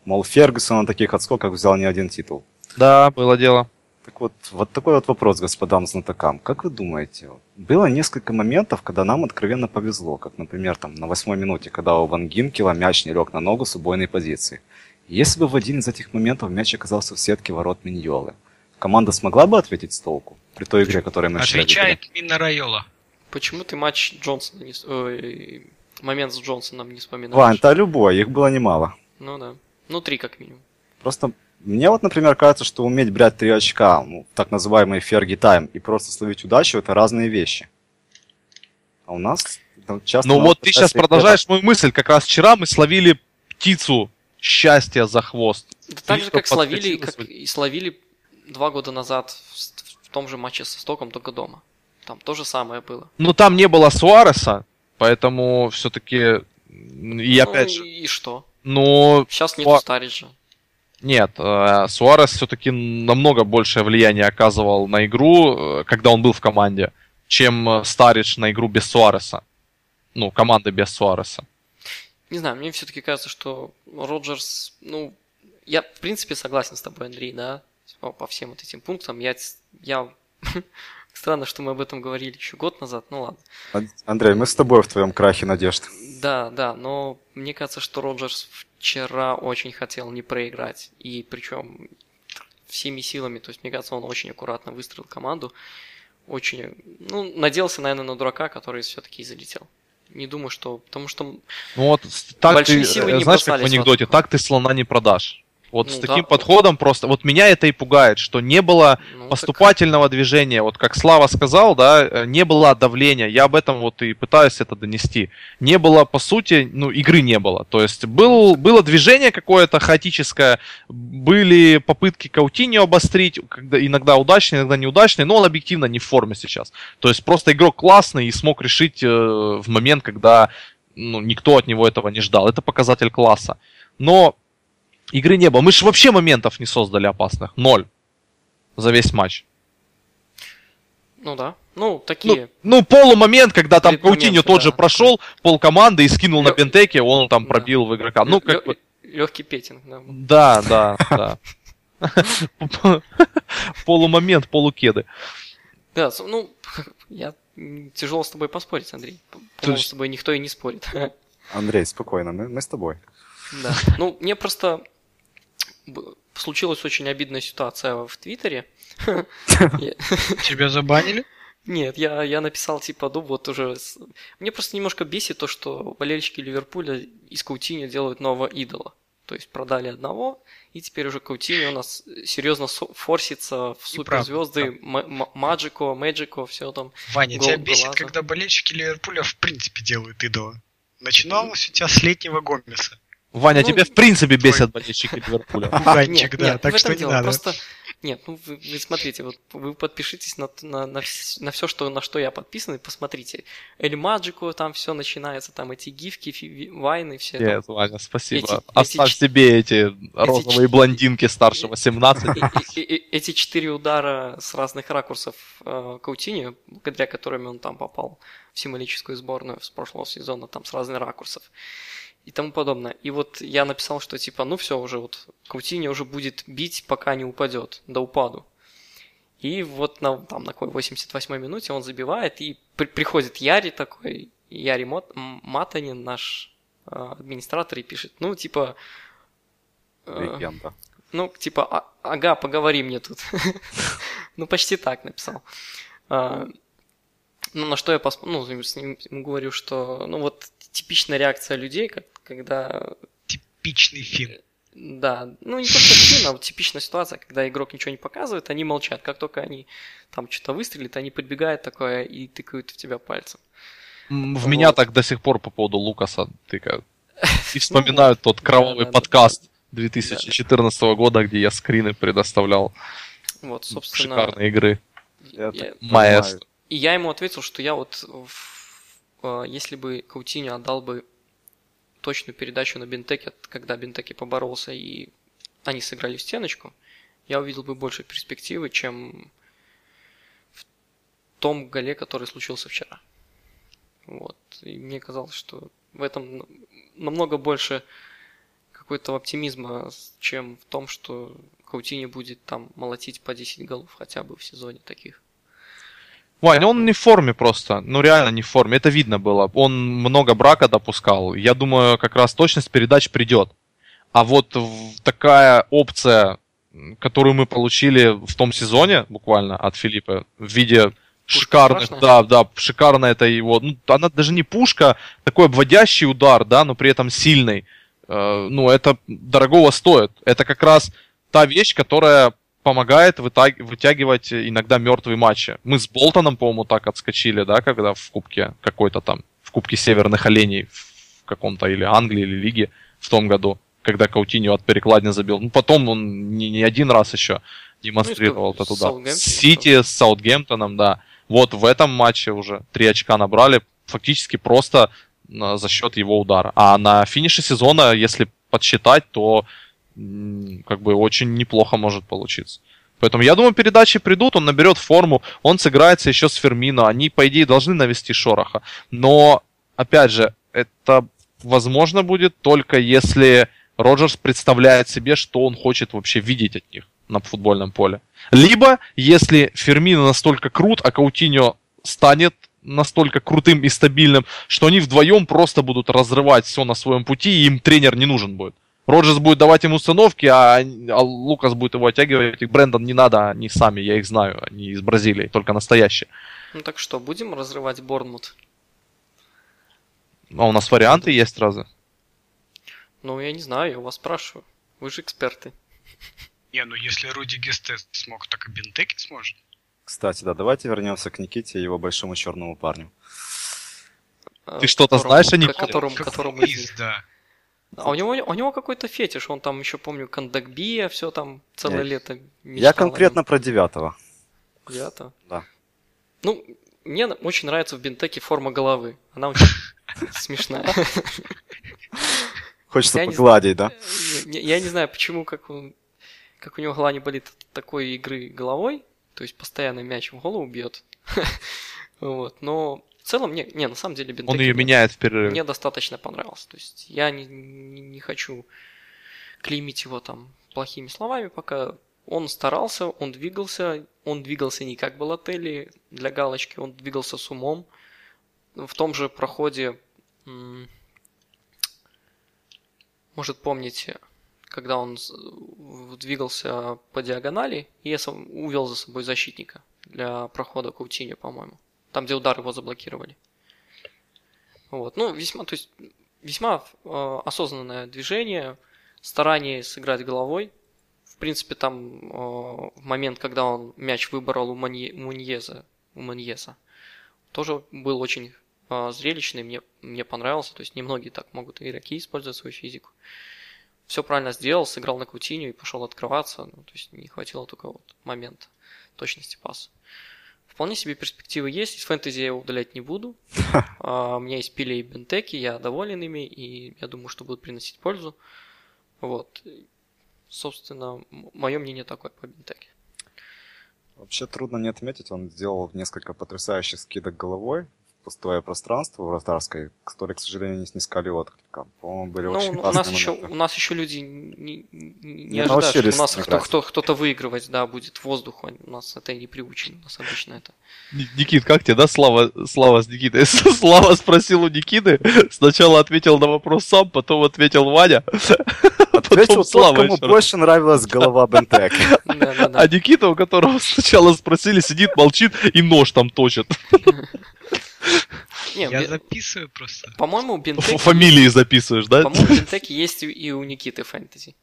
Мол, Фергюсон на таких отскоках взял не один титул. Да, было дело. Так вот, вот такой вот вопрос господам знатокам. Как вы думаете, было несколько моментов, когда нам откровенно повезло, как, например, там, на восьмой минуте, когда у Ван Гинкела мяч не лег на ногу с убойной позиции. Если бы в один из этих моментов мяч оказался в сетке ворот Миньолы, команда смогла бы ответить с толку при той игре, которую мы Отвечает Мина Райола. Почему ты матч Джонсона не... Ой, момент с Джонсоном не вспоминаешь? Вань, да любой, их было немало. Ну да. Ну, три как минимум. Просто мне вот, например, кажется, что уметь брать три очка, ну, так называемый ферги тайм, и просто словить удачу, это разные вещи. А у нас там, часто... Ну вот ты сейчас продолжаешь мою мысль. Как раз вчера мы словили птицу счастья за хвост. Это так же, как словили, как и словили два года назад в, в том же матче со Стоком, только дома. Там то же самое было. Ну там не было Суареса, поэтому все-таки... И ну, опять же... И что? Но... Сейчас нету Стариджа. Нет, э, Суарес все-таки намного большее влияние оказывал на игру, э, когда он был в команде, чем э, Старич на игру без Суареса. Ну, команды без Суареса. Не знаю, мне все-таки кажется, что Роджерс, ну, я в принципе согласен с тобой, Андрей, да, по всем вот этим пунктам. Я, я Странно, что мы об этом говорили еще год назад, ну ладно. Андрей, мы с тобой в твоем крахе надежд. Да, да, но мне кажется, что Роджерс вчера очень хотел не проиграть. И причем всеми силами, то есть мне кажется, он очень аккуратно выстроил команду. Очень, ну, надеялся, наверное, на дурака, который все-таки залетел. Не думаю, что... Потому что ну вот, так большие ты, силы не знаешь, как в анекдоте, так ты слона не продашь. Вот ну, с таким да. подходом просто, вот меня это и пугает, что не было ну, поступательного так... движения, вот как Слава сказал, да, э, не было давления, я об этом вот и пытаюсь это донести. Не было, по сути, ну, игры не было, то есть был, было движение какое-то хаотическое, были попытки Каутиньо обострить, когда иногда удачные, иногда неудачные, но он объективно не в форме сейчас. То есть просто игрок классный и смог решить э, в момент, когда ну, никто от него этого не ждал. Это показатель класса. Но игры не было. Мы же вообще моментов не создали опасных. Ноль. За весь матч. Ну да. Ну, такие. Ну, ну полумомент, когда там Каутиньо тот да. же прошел, пол команды и скинул Лё... на пентеке, он там пробил да. в игрока. Ну, как бы... Легкий петинг, да. Да, да, да. Полумомент, полукеды. Да, ну, я тяжело с тобой поспорить, Андрей. Потому что с тобой никто и не спорит. Anдрей, спокойно, мы, мы с тобой. Да. Ну, мне просто случилась очень обидная ситуация в Твиттере. Тебя забанили? Нет, я, я написал типа, ну вот уже... Мне просто немножко бесит то, что болельщики Ливерпуля из Каутини делают нового идола. То есть продали одного, и теперь уже Каутини у нас серьезно форсится в суперзвезды, Маджико, Мэджико, все там. Ваня, тебя бесит, когда болельщики Ливерпуля в принципе делают идола. Начиналось у тебя с летнего Гомеса. Ваня, ну, тебя в принципе бесят болельщики Ливерпуля. Ванчик, да, так что не надо. Просто нет, ну вы, вы смотрите, вот вы подпишитесь на, на, на, на все, что, на что я подписан, и посмотрите. Эль Маджико, там все начинается, там эти гифки, фи, вайны, все. Нет, там. Ваня, спасибо. Эти, Оставь эти, себе эти розовые эти, блондинки старше 18. Эти четыре удара с разных ракурсов э, Каутини, благодаря которым он там попал в символическую сборную с прошлого сезона, там с разных ракурсов и тому подобное. И вот я написал, что типа, ну все, уже вот Каутини уже будет бить, пока не упадет, до упаду. И вот на, там, на какой 88-й минуте он забивает, и при, приходит Яри такой, Яри Мот, Матанин, наш э, администратор, и пишет, ну, типа... Э, Легенда. Ну, типа, а, ага, поговори мне тут. ну, почти так написал. А, ну, на что я пос... ну, с ним говорю, что, ну, вот типичная реакция людей, как, когда... Типичный фин. Да, ну не то что фин, а вот типичная ситуация, когда игрок ничего не показывает, они молчат. Как только они там что-то выстрелят, они подбегают такое и тыкают в тебя пальцем. В вот. меня так до сих пор по поводу Лукаса тыкают. И вспоминают ну, тот кровавый подкаст 2014 года, где я скрины предоставлял. Вот, собственно. Шикарные игры. Маэстро. И я ему ответил, что я вот, э, если бы Каутиньо отдал бы точную передачу на Бентеке, когда Бентеке поборолся и они сыграли в стеночку, я увидел бы больше перспективы, чем в том голе, который случился вчера. Вот. И мне казалось, что в этом намного больше какой-то оптимизма, чем в том, что Каутини будет там молотить по 10 голов хотя бы в сезоне таких. Вань, он не в форме просто. Ну, реально не в форме. Это видно было. Он много брака допускал. Я думаю, как раз точность передач придет. А вот такая опция, которую мы получили в том сезоне, буквально, от Филиппа, в виде шикарных, да, да, шикарно это его, ну, она даже не пушка, такой обводящий удар, да, но при этом сильный. Э, ну, это дорогого стоит. Это как раз та вещь, которая помогает вытягивать иногда мертвые матчи. Мы с Болтоном, по-моему, так отскочили, да, когда в кубке какой-то там, в кубке Северных Оленей в каком-то или Англии, или Лиге в том году, когда Каутиньо от перекладни забил. Ну, потом он не, не один раз еще демонстрировал ну, этот удар. Сити с Саутгемптоном, да. Вот в этом матче уже три очка набрали, фактически просто за счет его удара. А на финише сезона, если подсчитать, то как бы очень неплохо может получиться. Поэтому я думаю, передачи придут, он наберет форму, он сыграется еще с Фермино, они, по идее, должны навести шороха. Но, опять же, это возможно будет только если Роджерс представляет себе, что он хочет вообще видеть от них на футбольном поле. Либо, если Фермино настолько крут, а Каутиньо станет настолько крутым и стабильным, что они вдвоем просто будут разрывать все на своем пути, и им тренер не нужен будет. Роджерс будет давать им установки, а, а Лукас будет его оттягивать. И Брэндон не надо, они сами, я их знаю, они из Бразилии, только настоящие. Ну так что, будем разрывать Борнмут? А у нас варианты есть сразу? Ну, я не знаю, я у вас спрашиваю. Вы же эксперты. Не, ну если Руди Гесте смог, так и Бентеки сможет. Кстати, да, давайте вернемся к Никите и его большому черному парню. Ты что-то знаешь о Никите? Которому, которому из да. А у него, у него какой-то фетиш, он там еще, помню, Кандакбия, все там целое я, лето мечтал. Я конкретно про девятого. Девятого? Да. Ну, мне очень нравится в Бентеке форма головы. Она очень смешная. Хочется погладить, да? Я не знаю, почему, как он как у него голова не болит такой игры головой, то есть постоянно мяч в голову бьет. вот, но в целом, не, не на самом деле Бентеки... Он ее меняет в перерыве. Мне достаточно понравился. То есть я не, не, не хочу клеймить его там плохими словами, пока он старался, он двигался, он двигался не как Балотелли для галочки, он двигался с умом. В том же проходе, может помните, когда он двигался по диагонали и увел за собой защитника для прохода Каутини, по-моему. Там, где удар его заблокировали. Вот. Ну, весьма, то есть, весьма э, осознанное движение, старание сыграть головой. В принципе, там э, в момент, когда он мяч выбрал у Манье, Муньеза, у Маньеса, тоже был очень э, зрелищный, мне, мне понравился. То есть, немногие так могут игроки использовать свою физику. Все правильно сделал, сыграл на Кутиню и пошел открываться. Ну, то есть, не хватило только вот момента точности паса. Вполне себе перспективы есть. Из фэнтези я его удалять не буду. А, у меня есть пили и бентеки, я доволен ими, и я думаю, что будут приносить пользу. Вот. Собственно, мое мнение такое по бентеке. Вообще трудно не отметить, он сделал несколько потрясающих скидок головой пустое пространство вратарской, которое, к сожалению, не снискали отклика. По-моему, были ну, очень у нас, еще, у нас еще люди не, не, не ожидают, что у нас кто, кто, кто-то выигрывать, да, будет воздух. У нас это не приучено, у нас обычно это. Никит, как тебе, да, Слава, Слава с Никитой? Слава спросил у Никиты, сначала ответил на вопрос сам, потом ответил Ваня. Ответил тот, кому больше нравилась голова Бентек. А Никита, у которого сначала спросили, сидит, молчит и нож там точит. Не, Я записываю просто. По-моему, Бентеки... Фамилии записываешь, да? По-моему, Бентеки есть и у Никиты фэнтези.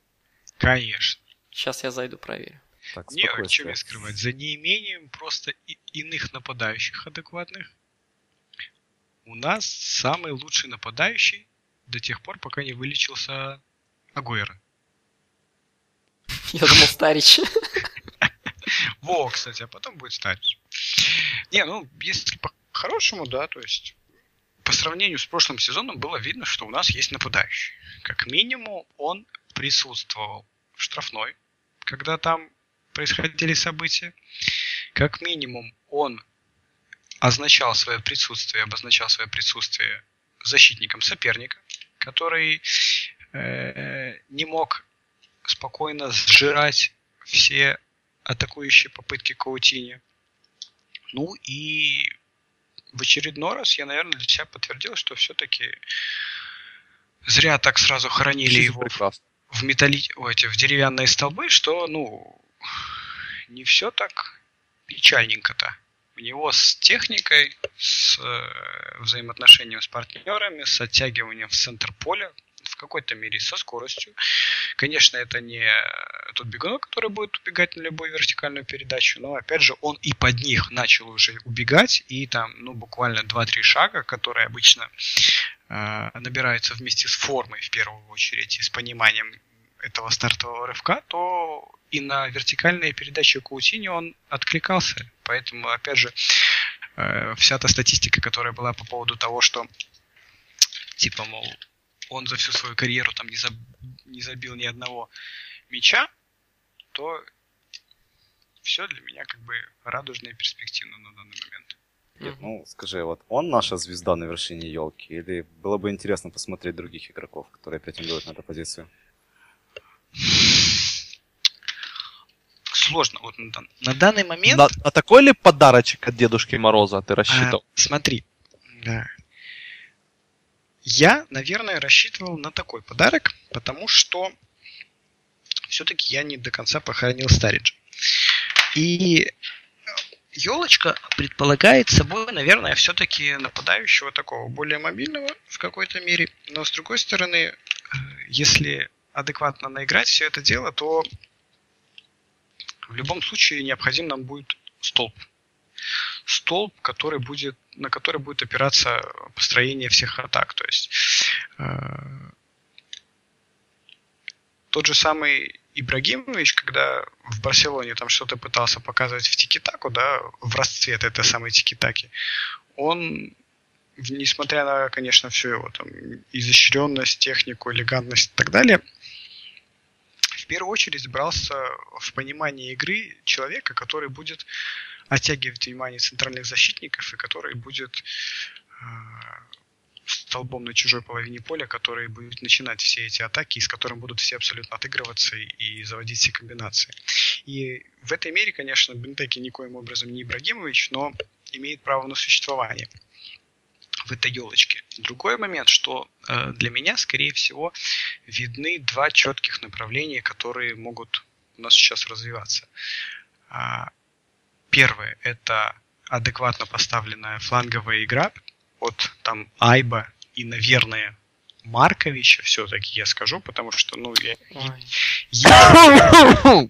Конечно. Сейчас я зайду проверю. Так, не, а что мне скрывать? За неимением просто и- иных нападающих адекватных у нас самый лучший нападающий до тех пор, пока не вылечился Агуэра. Я думал, Старич. Во, кстати, а потом будет Старич. Не, ну, если по-хорошему, да, то есть по сравнению с прошлым сезоном было видно, что у нас есть нападающий. Как минимум он присутствовал в штрафной, когда там происходили события. Как минимум он означал свое присутствие, обозначал свое присутствие защитником соперника, который э, не мог спокойно сжирать все атакующие попытки Каутини. Ну и в очередной раз я, наверное, для себя подтвердил, что все-таки зря так сразу хоронили его прекрасно. в металли... Ой, эти, в деревянные столбы, что, ну, не все так печальненько-то. У него с техникой, с э, взаимоотношением с партнерами, с оттягиванием в центр поля, в какой-то мере со скоростью. Конечно, это не тот бегунок, который будет убегать на любую вертикальную передачу, но опять же он и под них начал уже убегать, и там, ну, буквально 2-3 шага, которые обычно э, набираются вместе с формой в первую очередь и с пониманием этого стартового рывка, то и на вертикальные передачи Каутини он откликался. Поэтому, опять же, э, вся та статистика, которая была по поводу того, что типа, мол, он за всю свою карьеру там не, заб, не забил ни одного мяча, то все для меня как бы радужно и перспективно на данный момент. Нет, ну скажи, вот он наша звезда на вершине елки, или было бы интересно посмотреть других игроков, которые претендуют на эту позицию? Сложно. Вот на, на данный момент. На, а такой ли подарочек от Дедушки Мороза ты рассчитывал? А, смотри, да. Я, наверное, рассчитывал на такой подарок, потому что все-таки я не до конца похоронил Стариджа. И елочка предполагает собой, наверное, все-таки нападающего такого более мобильного в какой-то мере. Но с другой стороны, если адекватно наиграть все это дело, то в любом случае необходим нам будет столб столб, который будет, на который будет опираться построение всех атак. То есть э, тот же самый Ибрагимович, когда в Барселоне там что-то пытался показывать в тики-таку, да, в расцвет этой самой тики-таки, он, несмотря на, конечно, всю его там изощренность, технику, элегантность и так далее, в первую очередь брался в понимание игры человека, который будет оттягивать внимание центральных защитников и который будет э, столбом на чужой половине поля, который будет начинать все эти атаки, с которым будут все абсолютно отыгрываться и заводить все комбинации. И в этой мере, конечно, Бентеки никоим образом не Ибрагимович, но имеет право на существование в этой елочке. Другой момент, что э, для меня, скорее всего, видны два четких направления, которые могут у нас сейчас развиваться. А, Первое – это адекватно поставленная фланговая игра от там Айба и, наверное, Марковича все-таки я скажу, потому что, ну, я, я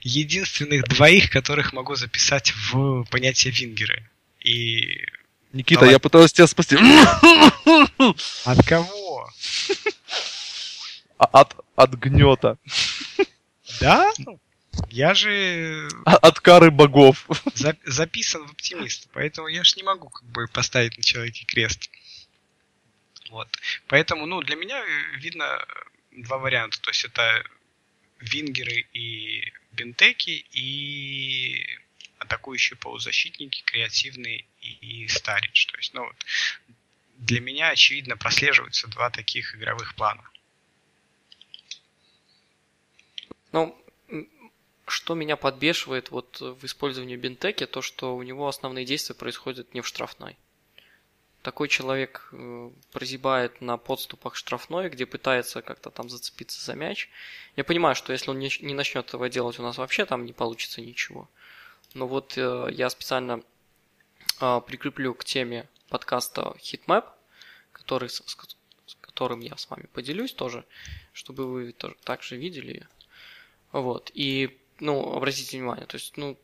единственных двоих, которых могу записать в понятие вингеры. И Никита, Давай. я пытаюсь тебя спасти. От кого? А, от, от гнета. Да? Я же... А, от кары богов. За, записан в оптимист, поэтому я ж не могу как бы поставить на человеке крест. Вот. Поэтому, ну, для меня видно два варианта. То есть это вингеры и бентеки, и атакующие полузащитники, креативные и, и Старич. То есть, ну, вот, для меня, очевидно, прослеживаются два таких игровых плана. Ну, что меня подбешивает вот в использовании бинтеки, то что у него основные действия происходят не в штрафной. Такой человек э, прозябает на подступах штрафной, где пытается как-то там зацепиться за мяч. Я понимаю, что если он не, не начнет этого делать, у нас вообще там не получится ничего. Но вот э, я специально э, прикреплю к теме подкаста Hitmap, который, с, которым я с вами поделюсь тоже, чтобы вы также видели. Вот. И, ну, обратите внимание, то есть, ну,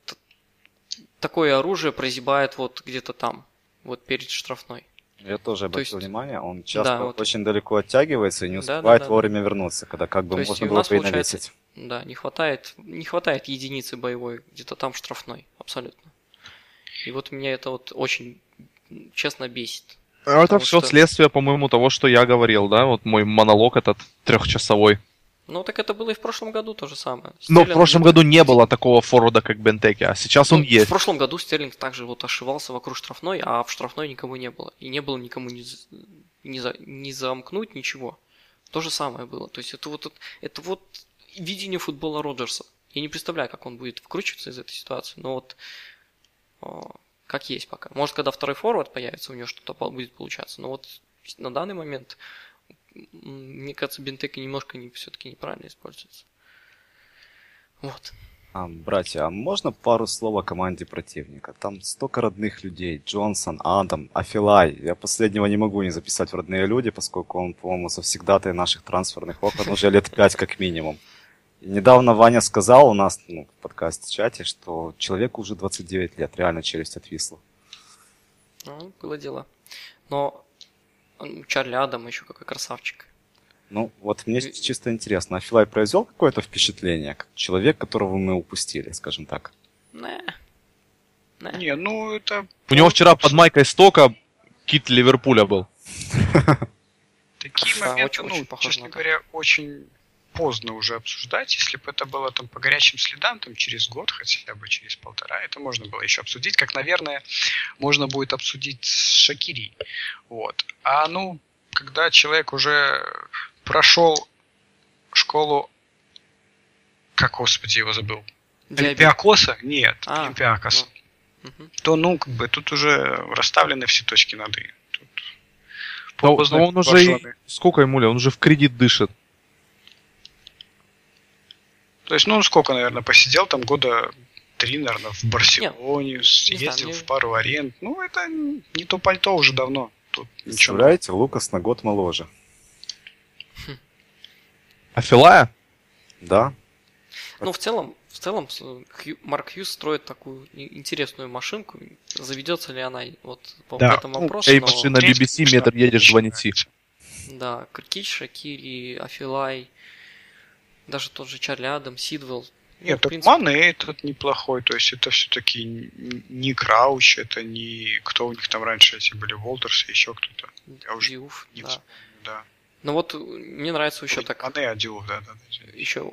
такое оружие прозябает вот где-то там, вот перед штрафной. Я тоже обратил есть... внимание, он часто да, вот... очень далеко оттягивается и не успевает да, да, да. вовремя вернуться, когда как бы То можно было бы и навесить. Да, не хватает, не хватает единицы боевой, где-то там штрафной, абсолютно. И вот меня это вот очень, честно, бесит. А это все что... следствие, по-моему, того, что я говорил, да? Вот мой монолог этот трехчасовой. Ну, так это было и в прошлом году то же самое. Но в прошлом году не было такого форварда, как Бентеки, а сейчас ну, он есть. В прошлом году Стерлинг также вот ошивался вокруг штрафной, а в штрафной никого не было. И не было никому не, не, за, не замкнуть, ничего. То же самое было. То есть это вот, это вот видение футбола Роджерса. Я не представляю, как он будет вкручиваться из этой ситуации, но вот о, как есть пока. Может, когда второй форвард появится, у него что-то будет получаться. Но вот на данный момент мне кажется, бинтеки немножко не, все-таки неправильно используется. Вот. А, братья, а можно пару слов о команде противника? Там столько родных людей. Джонсон, Адам, Афилай. Я последнего не могу не записать в родные люди, поскольку он, по-моему, завсегдатый наших трансферных окон уже лет пять как минимум. И недавно Ваня сказал у нас ну, в подкасте-чате, что человеку уже 29 лет, реально челюсть отвисла. Ну, было дело. Но Чарли Адам еще какой красавчик. Ну, вот мне и... чисто интересно, а Филай произвел какое-то впечатление, как человек, которого мы упустили, скажем так? Не. Не, не ну это... У него вчера под майкой стока кит Ливерпуля был. Такие моменты, ну, честно говоря, очень поздно уже обсуждать. Если бы это было там по горячим следам, там через год, хотя бы через полтора, это можно было еще обсудить, как, наверное, можно будет обсудить с Шакири. Вот. А ну, когда человек уже прошел школу, как, господи, его забыл? Олимпиакоса? Нет, а, Олимпиакос. Ну, угу. То, ну, как бы, тут уже расставлены все точки над «и». Тут... Но, но он уже, и... сколько ему лет? Он уже в кредит дышит. То есть, ну, сколько, наверное, посидел там года три, наверное, в Барселоне, Нет, съездил в пару аренд. Ну, это не то пальто уже давно. Тут Представляете, ничего. Лукас на год моложе. А Филая? Да. Ну, в целом, в целом, Марк Хьюз строит такую интересную машинку. Заведется ли она вот по да. этому ну, вопросу? Эй, машина BBC, метр едешь, звоните. Да, Киркич, Шакири, Афилай, даже тот же Чарли Адам, Сидвелл. Нет, ну, так принципе... Мане этот неплохой, то есть это все-таки не Крауч, это не кто у них там раньше эти были, Волтерс и еще кто-то. Я уже Дюф, не да. да. Ну вот мне нравится еще Ой, так... Мане, а Дюф, да, да. Еще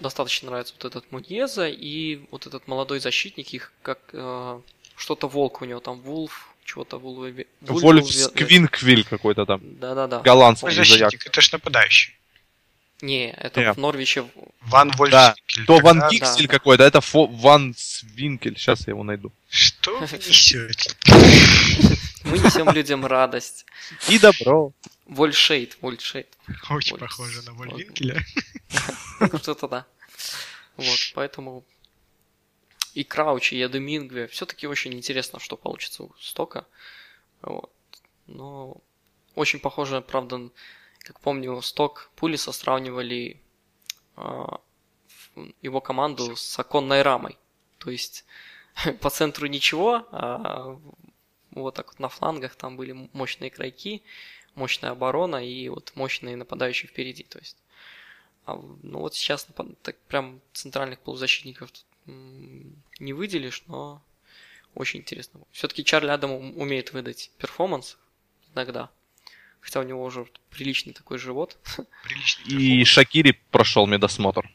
достаточно нравится вот этот Муньеза и вот этот молодой защитник их, как э, что-то волк у него там, Вулф, чего-то Вулве... Вольф Сквинквиль какой-то там. Да-да-да. Голландский защитник, это ж нападающий. Не, это Нет. в Норвиче. Ван Вольфскель. Да. То Ван Гиксель да, какой-то, это Фо... Ван Свинкель. Сейчас я его найду. Что вы несете? Мы несем людям радость. И добро. Вольшейд, Вольшейд. Очень похоже на Вольвинкеля. Что-то да. Вот, поэтому и Крауч, и Эдемингве. Все-таки очень интересно, что получится у Стока. Вот. Но очень похоже, правда, как помню, Сток Пулиса сравнивали э, его команду с оконной рамой. То есть по центру ничего, а вот так вот на флангах там были мощные крайки, мощная оборона и вот мощные нападающие впереди. То есть, а, ну вот сейчас так прям центральных полузащитников не выделишь, но очень интересно. Все-таки Чарли Адам умеет выдать перформанс иногда. Хотя у него уже приличный такой живот. Приличный и Шакири прошел медосмотр.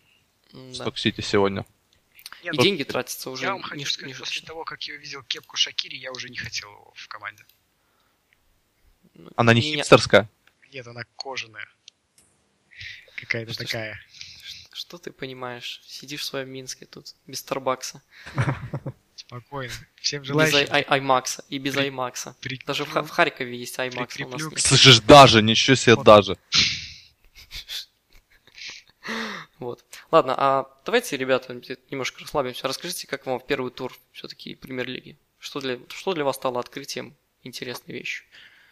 Да. Сток-Сити сегодня. Нет, и деньги тратятся уже. Я вам хочу сказать, не после того, как я увидел кепку Шакири, я уже не хотел его в команде. Ну, она не, не хипстерская? Нет, она кожаная. Какая-то что, такая. Что, что ты понимаешь? Сидишь в своем Минске тут, без Старбакса. Спокойно. Всем желающим. Без ай- Аймакса и без Аймакса. Даже в, в Харькове есть Аймакс. У нас нет. Слышишь, даже, ничего себе, вот. даже. Вот. Ладно, а давайте, ребята, немножко расслабимся. Расскажите, как вам первый тур все-таки премьер-лиги? Что для, что для вас стало открытием интересной вещью?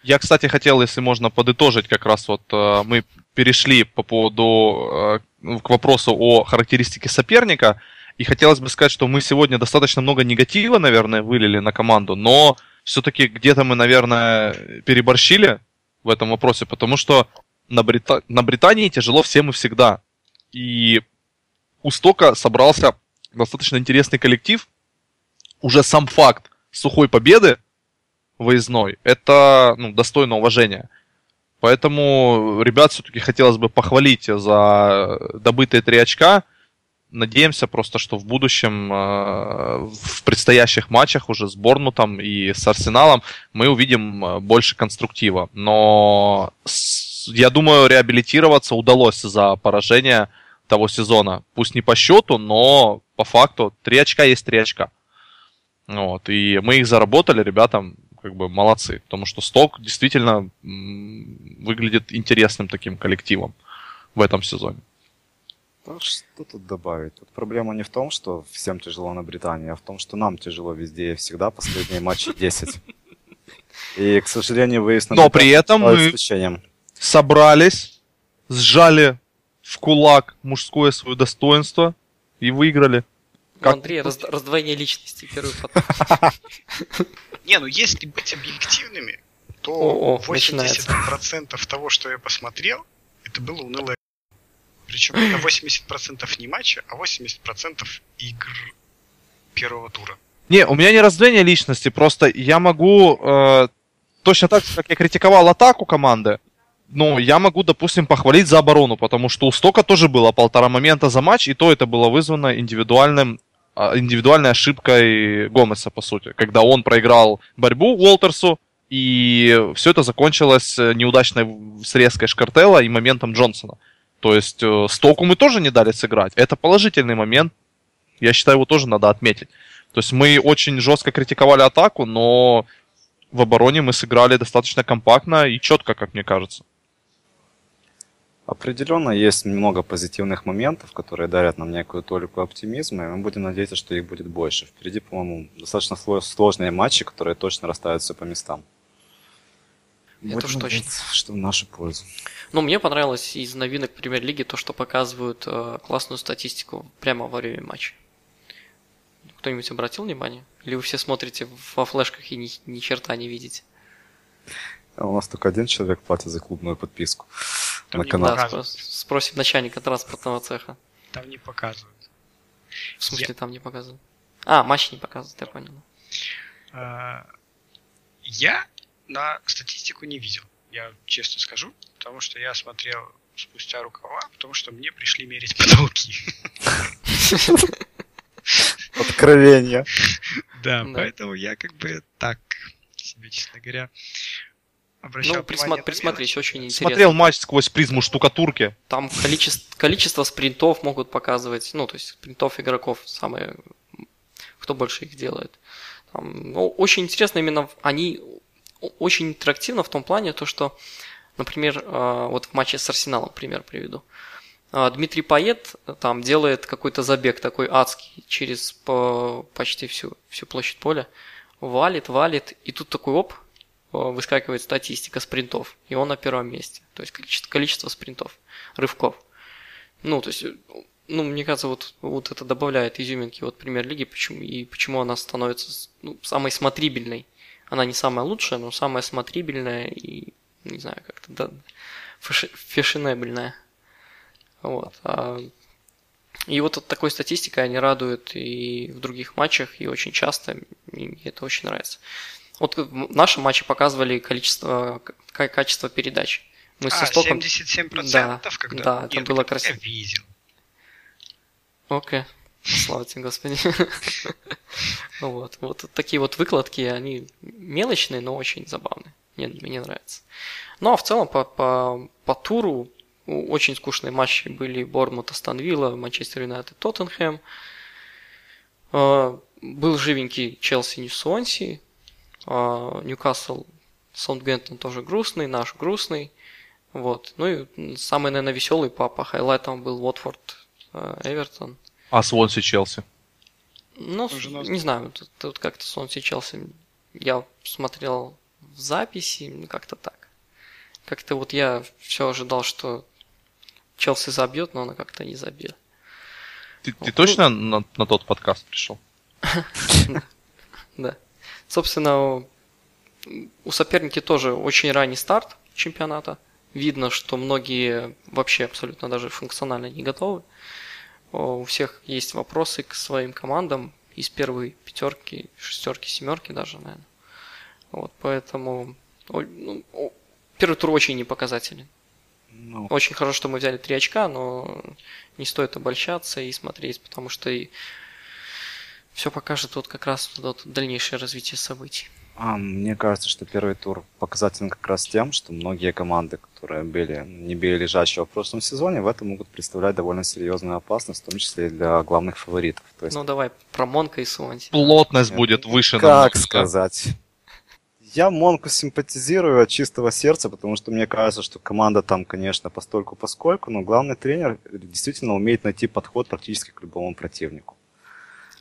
Я, кстати, хотел, если можно, подытожить как раз вот э, мы перешли по поводу э, к вопросу о характеристике соперника, и хотелось бы сказать, что мы сегодня достаточно много негатива, наверное, вылили на команду, но все-таки где-то мы, наверное, переборщили в этом вопросе, потому что на, Брита... на Британии тяжело всем и всегда. И у Стока собрался достаточно интересный коллектив. Уже сам факт сухой победы выездной, это ну, достойно уважения. Поэтому ребят все-таки хотелось бы похвалить за добытые три очка. Надеемся просто, что в будущем, э, в предстоящих матчах уже с Борнмутом и с Арсеналом мы увидим э, больше конструктива. Но я думаю, реабилитироваться удалось за поражение того сезона. Пусть не по счету, но по факту три очка есть три очка. Вот, и мы их заработали, ребятам как бы молодцы, потому что Сток действительно выглядит интересным таким коллективом в этом сезоне. Да, что тут добавить? Тут проблема не в том, что всем тяжело на Британии, а в том, что нам тяжело везде и всегда последние матчи 10. И, к сожалению, выезд на Но при этом мы собрались, сжали в кулак мужское свое достоинство и выиграли. Как... Андрей, раз, раздвоение личности, первый поток. Не, ну если быть объективными, то 80% того, что я посмотрел, это было унылое. Причем это 80% не матча, а 80% игр первого тура. Не, у меня не раздвоение личности, просто я могу э, точно так же, как я критиковал атаку команды, ну, я могу, допустим, похвалить за оборону, потому что у Стока тоже было полтора момента за матч, и то это было вызвано индивидуальным, а, индивидуальной ошибкой Гомеса, по сути. Когда он проиграл борьбу Уолтерсу, и все это закончилось э, неудачной срезкой Шкартела и моментом Джонсона. То есть э, Стоку мы тоже не дали сыграть. Это положительный момент. Я считаю, его тоже надо отметить. То есть мы очень жестко критиковали атаку, но в обороне мы сыграли достаточно компактно и четко, как мне кажется. Определенно есть много позитивных моментов, которые дарят нам некую толику оптимизма, и мы будем надеяться, что их будет больше. Впереди, по-моему, достаточно сложные матчи, которые точно расставят все по местам. Это будем уж точно. Что в нашу пользу. Ну, мне понравилось из новинок премьер-лиги то, что показывают э, классную статистику прямо во время матча. Кто-нибудь обратил внимание? Или вы все смотрите во флешках и ни, ни черта не видите? А у нас только один человек платит за клубную подписку. Там на канал. Да, спросим начальника транспортного цеха. Там не показывают. В смысле, я... там не показывают? А, матч не показывают, я понял. А, я на статистику не видел, я честно скажу, потому что я смотрел спустя рукава, потому что мне пришли мерить потолки. Откровение. Да, поэтому я как бы так себе, честно говоря, обращал ну, присма- присмотрись, очень интересно. Смотрел матч сквозь призму штукатурки. Там количество, количество спринтов могут показывать, ну, то есть спринтов игроков, самые, кто больше их делает. Там, ну, очень интересно именно, они очень интерактивно в том плане, то, что, например, э, вот в матче с Арсеналом пример приведу. А, Дмитрий Пает там делает какой-то забег такой адский через по, почти всю, всю площадь поля. Валит, валит, и тут такой оп, выскакивает статистика спринтов, и он на первом месте. То есть количество, количество спринтов, рывков. Ну, то есть, ну, мне кажется, вот, вот это добавляет изюминки вот премьер-лиги, почему, и почему она становится ну, самой смотрибельной. Она не самая лучшая, но самая смотрибельная и, не знаю, как-то да, фешенебельная. Вот. А, и вот от такой статистикой они радуют и в других матчах, и очень часто, и мне это очень нравится. Вот в нашем матче показывали количество, качество передач. Мы а, со стоком... 77% да, когда? Да, это было красиво. Я видел. Окей. Слава тебе, Господи. вот. вот такие вот выкладки, они мелочные, но очень забавные. Мне, мне нравится. Ну а в целом по, по, по туру очень скучные матчи были Бормут, Астон Манчестер Юнайтед, Тоттенхэм. А, был живенький Челси, Ньюсонси. А, Ньюкасл, Саундгемптон тоже грустный, наш грустный. Вот. Ну и самый, наверное, веселый по, по хайлайтам был Уотфорд, а, Эвертон. А Свонси, Челси? Ну, не знаю, тут, тут как-то Свонси, Челси я смотрел в записи, ну, как-то так. Как-то вот я все ожидал, что Челси забьет, но она как-то не забила. Ты, ты точно на, на тот подкаст пришел? Да. Собственно, у соперники тоже очень ранний старт чемпионата. Видно, что многие вообще абсолютно даже функционально не готовы. У всех есть вопросы к своим командам из первой пятерки, шестерки, семерки даже, наверное. Вот, поэтому ну, первый тур очень непоказателен. Ну. Очень хорошо, что мы взяли три очка, но не стоит обольщаться и смотреть, потому что и все покажет вот как раз вот дальнейшее развитие событий. А, мне кажется, что первый тур показателен как раз тем, что многие команды, которые были не били лежачего в прошлом сезоне, в этом могут представлять довольно серьезную опасность, в том числе и для главных фаворитов. То есть... Ну давай про Монка и Суанти. Плотность Нет, будет выше. Как сказать? Я Монку симпатизирую от чистого сердца, потому что мне кажется, что команда там, конечно, постольку поскольку, но главный тренер действительно умеет найти подход практически к любому противнику.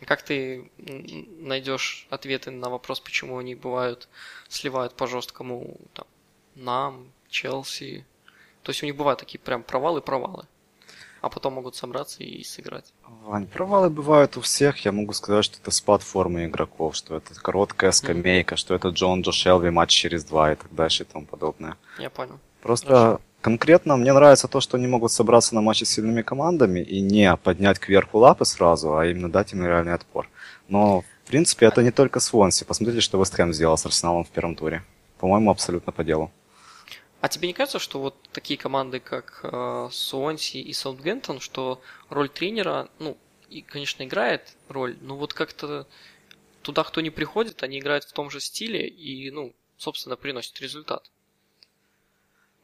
Как ты найдешь ответы на вопрос, почему они бывают, сливают по жесткому там, нам, Челси? То есть у них бывают такие прям провалы-провалы а потом могут собраться и сыграть. Вань, провалы бывают у всех. Я могу сказать, что это спад формы игроков, что это короткая скамейка, mm-hmm. что это Джон Джо Шелви матч через два и так дальше и тому подобное. Я понял. Просто Хорошо. Конкретно мне нравится то, что они могут собраться на матче с сильными командами и не поднять кверху лапы сразу, а именно дать им реальный отпор. Но, в принципе, это не только Свонси. Посмотрите, что Вест Хэм сделал с Арсеналом в первом туре. По-моему, абсолютно по делу. А тебе не кажется, что вот такие команды, как э, Суонси и Саутгемптон, что роль тренера, ну, и, конечно, играет роль, но вот как-то туда, кто не приходит, они играют в том же стиле и, ну, собственно, приносят результат.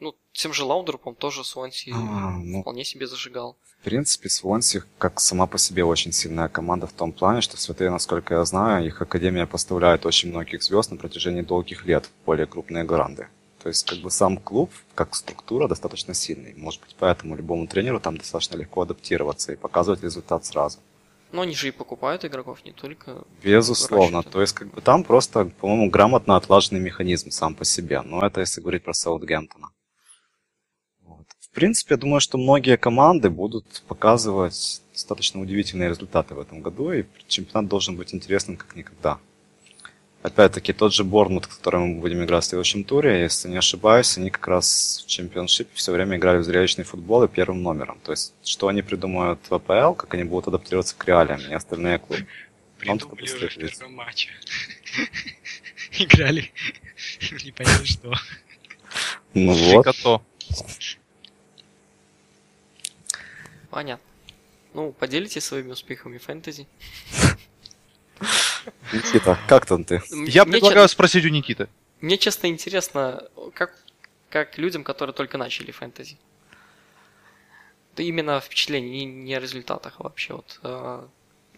Ну, тем же Лаундерпом тоже Суонси а, ну, вполне себе зажигал. В принципе, Суонси как сама по себе очень сильная команда в том плане, что Святые, насколько я знаю, их академия поставляет очень многих звезд на протяжении долгих лет в более крупные гранды. То есть, как бы сам клуб, как структура, достаточно сильный. Может быть, поэтому любому тренеру там достаточно легко адаптироваться и показывать результат сразу. Но они же и покупают игроков не только. Безусловно. То есть, как бы там просто, по-моему, грамотно отлаженный механизм сам по себе. Но это если говорить про Саутгемптона. В принципе, я думаю, что многие команды будут показывать достаточно удивительные результаты в этом году, и чемпионат должен быть интересным как никогда. Опять-таки, тот же Борнмут, который мы будем играть в следующем туре, если не ошибаюсь, они как раз в чемпионшипе все время играли в зрелищный футбол и первым номером. То есть, что они придумают в АПЛ, как они будут адаптироваться к реалиям, и остальные клубы. Придумали уже в первом матче. Играли непонятно что. Ну вот. Понятно. Ну, поделитесь своими успехами фэнтези. Никита, как там ты? Я мне предлагаю че... спросить у Никиты. Мне честно интересно, как, как людям, которые только начали фэнтези. Да именно впечатление, не, не о результатах вообще. Вот, э,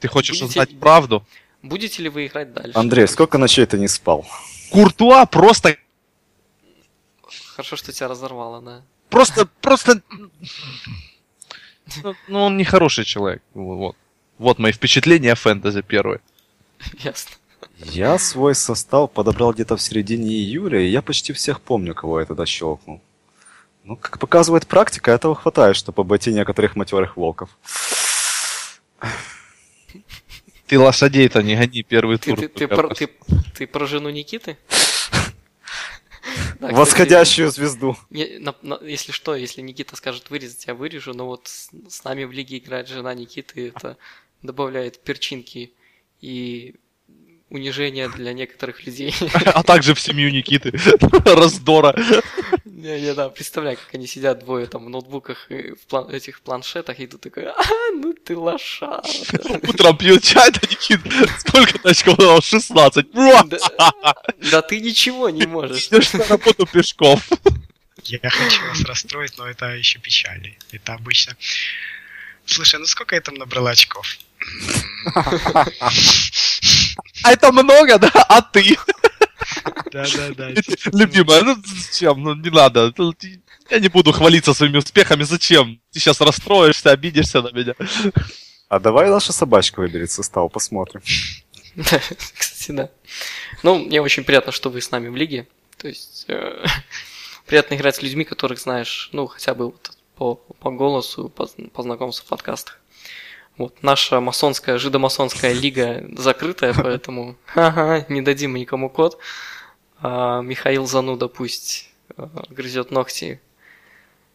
ты хочешь будете, узнать правду? Будете ли вы играть дальше? Андрей, сколько ночей ты не спал? Куртуа просто... Хорошо, что тебя разорвало, да. Просто, просто... Ну, ну, он не хороший человек. Вот. Вот мои впечатления о фэнтези первые. Ясно. Я свой состав подобрал где-то в середине июля, и я почти всех помню, кого я тогда щелкнул. Ну, как показывает практика, этого хватает, чтобы обойти некоторых матерых волков. Ты лошадей-то не гони первый ты, тур. Ты, ты, про, ты, ты про жену Никиты? Да, Восходящую кстати, звезду. Не, на, на, если что, если Никита скажет вырезать, я вырежу, но вот с, с нами в лиге играет жена Никиты, это добавляет перчинки и унижение для некоторых людей. А также в семью Никиты. Раздора. Не-не, да, представляю, как они сидят двое там в ноутбуках и в план, этих планшетах, и тут такой, а, ну ты лоша. Утром пьют чай, да Никит, сколько очков дал? 16. Да ты ничего не можешь. Идешь на работу пешком. Я хочу вас расстроить, но это еще печали. Это обычно... Слушай, ну сколько я там набрал очков? А это много, да? А ты? Да-да-да. Любимая, ну зачем? Ну не надо. Я не буду хвалиться своими успехами. Зачем? Ты сейчас расстроишься, обидишься на меня. А давай наша собачка выберет состав, посмотрим. Кстати, да. Ну, мне очень приятно, что вы с нами в лиге. То есть, э, приятно играть с людьми, которых знаешь, ну, хотя бы вот по, по голосу, по, по знакомству в подкастах. Вот, наша масонская, жидомасонская лига закрытая, поэтому ага, не дадим никому код. А Михаил Зануда пусть а, грызет ногти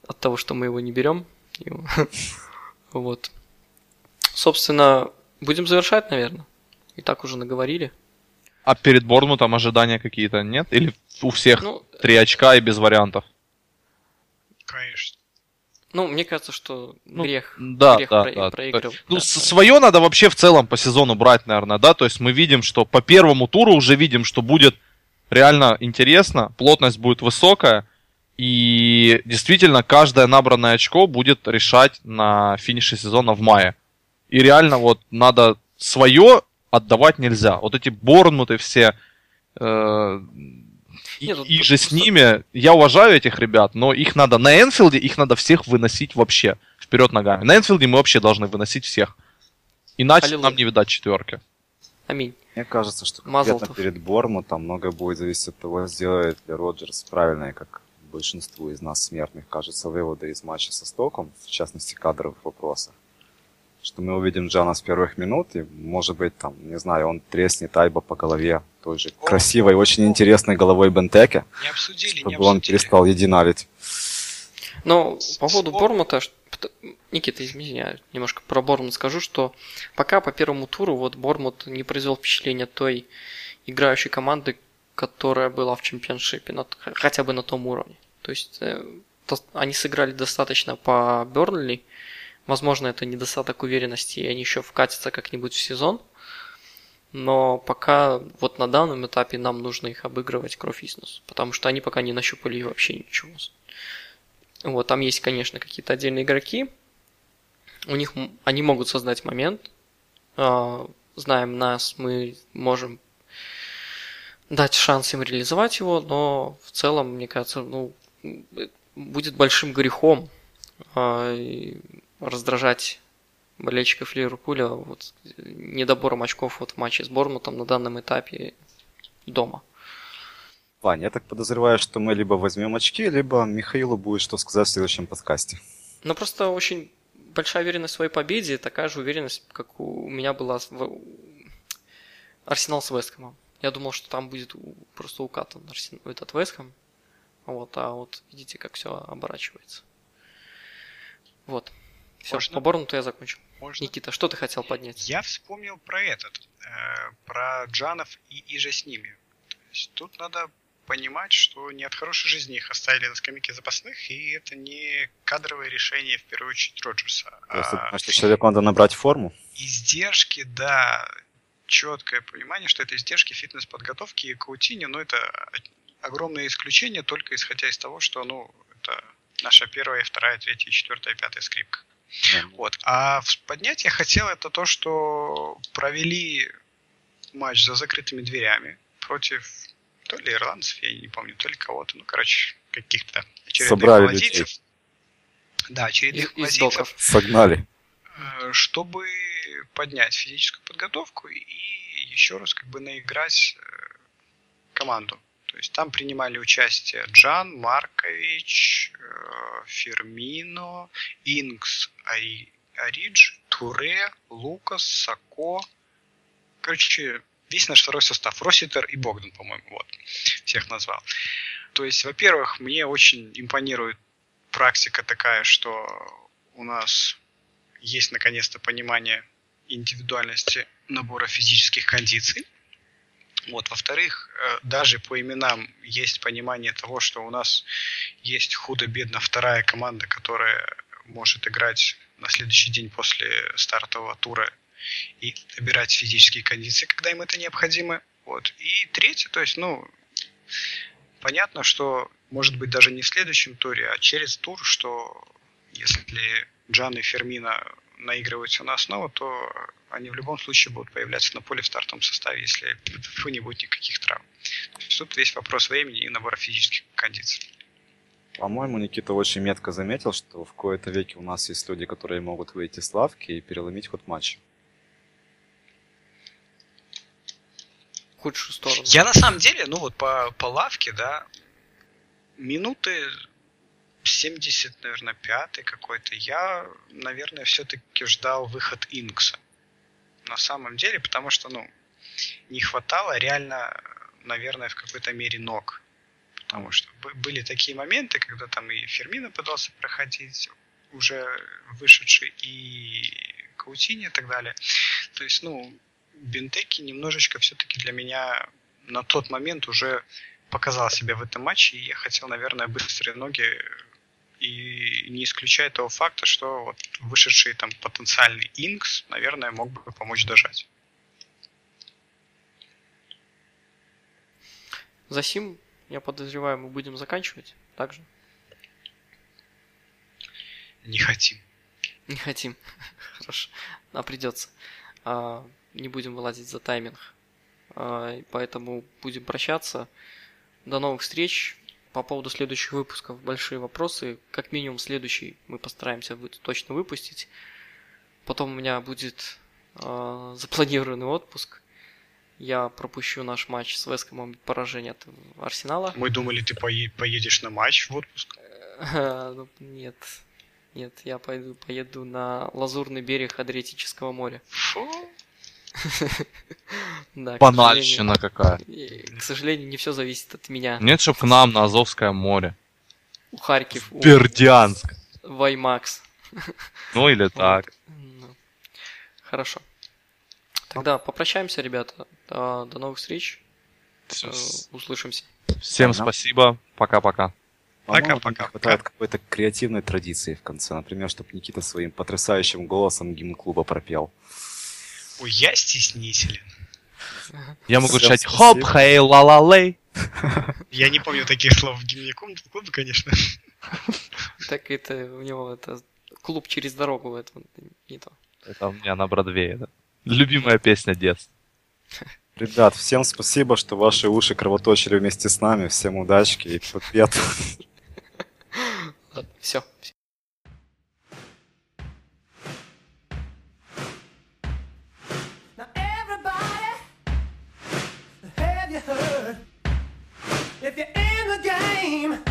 от того, что мы его не берем. Вот. Собственно, будем завершать, наверное. И так уже наговорили. А перед Борнмутом ожидания какие-то нет? Или у всех ну, три очка и без вариантов? Конечно. Ну, мне кажется, что ну, грех, да, грех да, про- да. проигрывать. Ну, да. свое надо вообще в целом по сезону брать, наверное, да. То есть мы видим, что по первому туру уже видим, что будет реально интересно, плотность будет высокая, и действительно каждое набранное очко будет решать на финише сезона в мае. И реально вот надо свое отдавать нельзя. Вот эти Борнмуты все, э, и, Нет, и же с ними, я уважаю этих ребят, но их надо на Энфилде, их надо всех выносить вообще вперед ногами. На Энфилде мы вообще должны выносить всех. Иначе Аллилуйя. нам не видать четверки. Аминь. Мне кажется, что конкретно перед Бормутом многое будет зависеть от того, сделает ли Роджерс правильные, как большинству из нас смертных, кажется, выводы из матча со Стоком, в частности, кадровых вопросах что мы увидим Джана с первых минут, и, может быть, там, не знаю, он треснет Айба по голове той же О, красивой, очень интересной головой Бентеке, не обсудили, чтобы не он перестал единарить. Но по поводу Бормута, Никита, извини, я немножко про Бормут скажу, что пока по первому туру вот Бормут не произвел впечатление той играющей команды, которая была в чемпионшипе, на, хотя бы на том уровне. То есть э, то, они сыграли достаточно по Бернли, Возможно, это недостаток уверенности, и они еще вкатятся как-нибудь в сезон. Но пока вот на данном этапе нам нужно их обыгрывать кровь и снос, потому что они пока не нащупали вообще ничего. Вот, там есть, конечно, какие-то отдельные игроки. У них они могут создать момент. А, знаем нас, мы можем дать шанс им реализовать его, но в целом, мне кажется, ну, будет большим грехом а, раздражать болельщиков Ливерпуля вот, недобором очков вот в матче с Бормутом на данном этапе дома. Вань, я так подозреваю, что мы либо возьмем очки, либо Михаилу будет что сказать в следующем подкасте. Ну, просто очень большая уверенность в своей победе, такая же уверенность, как у меня была в Арсенал с Вестхэмом. Я думал, что там будет просто укатан этот Вестхэм. Вот, а вот видите, как все оборачивается. Вот. Все, Можно? по Борнуту я закончил. Можно? Никита, что ты хотел поднять? Я вспомнил про этот, э, про Джанов и, и же с ними. То есть тут надо понимать, что не от хорошей жизни их оставили на скамейке запасных, и это не кадровое решение, в первую очередь, Роджерса. Просто, а что человеку надо набрать форму? Издержки, да, четкое понимание, что это издержки фитнес-подготовки и Каутини, но это огромное исключение, только исходя из того, что, ну, это наша первая, вторая, третья, четвертая, пятая скрипка. Вот. А поднять я хотел это то, что провели матч за закрытыми дверями против то ли ирландцев, я не помню, то ли кого-то, ну, короче, каких-то очередных Собрали Да, очередных из, из Согнали. Э, чтобы поднять физическую подготовку и еще раз как бы наиграть э, команду. То есть там принимали участие Джан, Маркович, э, Фермино, Инкс, Ари, Аридж, Туре, Лукас, Сако. Короче, весь наш второй состав. Роситер и Богдан, по-моему, вот. Всех назвал. То есть, во-первых, мне очень импонирует практика такая, что у нас есть наконец-то понимание индивидуальности набора физических кондиций. Вот, во-вторых, э, даже по именам есть понимание того, что у нас есть худо-бедно вторая команда, которая может играть на следующий день после стартового тура и набирать физические кондиции, когда им это необходимо. Вот. И третье, то есть, ну, понятно, что может быть даже не в следующем туре, а через тур, что если Джан и Фермина наигрываются на основу, то они в любом случае будут появляться на поле в стартовом составе, если в не будет никаких травм. То есть тут весь вопрос времени и набора физических кондиций. По-моему, Никита очень метко заметил, что в кои-то веке у нас есть люди, которые могут выйти с лавки и переломить ход матча. Худшую сторону. Я на самом деле, ну вот по, по лавке, да, минуты 70, наверное, пятый какой-то, я, наверное, все-таки ждал выход Инкса. На самом деле, потому что, ну, не хватало реально, наверное, в какой-то мере ног. Потому что были такие моменты, когда там и Фермина пытался проходить, уже вышедший, и Каутини и так далее. То есть, ну, Бентеки немножечко все-таки для меня на тот момент уже показал себя в этом матче, и я хотел, наверное, быстрые ноги и не исключая того факта, что вот вышедший там потенциальный Инкс, наверное, мог бы помочь дожать. За сим, я подозреваю, мы будем заканчивать также. Не хотим. Не хотим. Хорошо. А придется. А, не будем вылазить за тайминг. А, поэтому будем прощаться. До новых встреч. По поводу следующих выпусков большие вопросы. Как минимум следующий мы постараемся точно выпустить. Потом у меня будет э, запланированный отпуск. Я пропущу наш матч с Вескомом поражение от Арсенала. Мы думали, ты пое- поедешь на матч в отпуск. Ну, нет. Нет, я пойду, поеду на Лазурный берег Адриатического моря. Фу. Да, Банальщина какая. К сожалению, не все зависит от меня. Нет, чтоб к нам на Азовское море. У Харьков. Бердянск. Ваймакс. Ну или так. Ну, хорошо. Тогда попрощаемся, ребята. До, новых встреч. Э, услышимся. Всем спасибо. Пока-пока. Пока-пока. Хватает какой-то креативной традиции в конце. Например, чтобы Никита своим потрясающим голосом гимн клуба пропел. Ой, я стеснителен. Я могу читать хоп, хей, ла ла лей. Я не помню таких слов в дневнике клуба, конечно. Так это у него это клуб через дорогу, это не то. Это у меня на Бродвее, да. Любимая песня детства. Ребят, всем спасибо, что ваши уши кровоточили вместе с нами. Всем удачки и побед. Все. If you're in the game,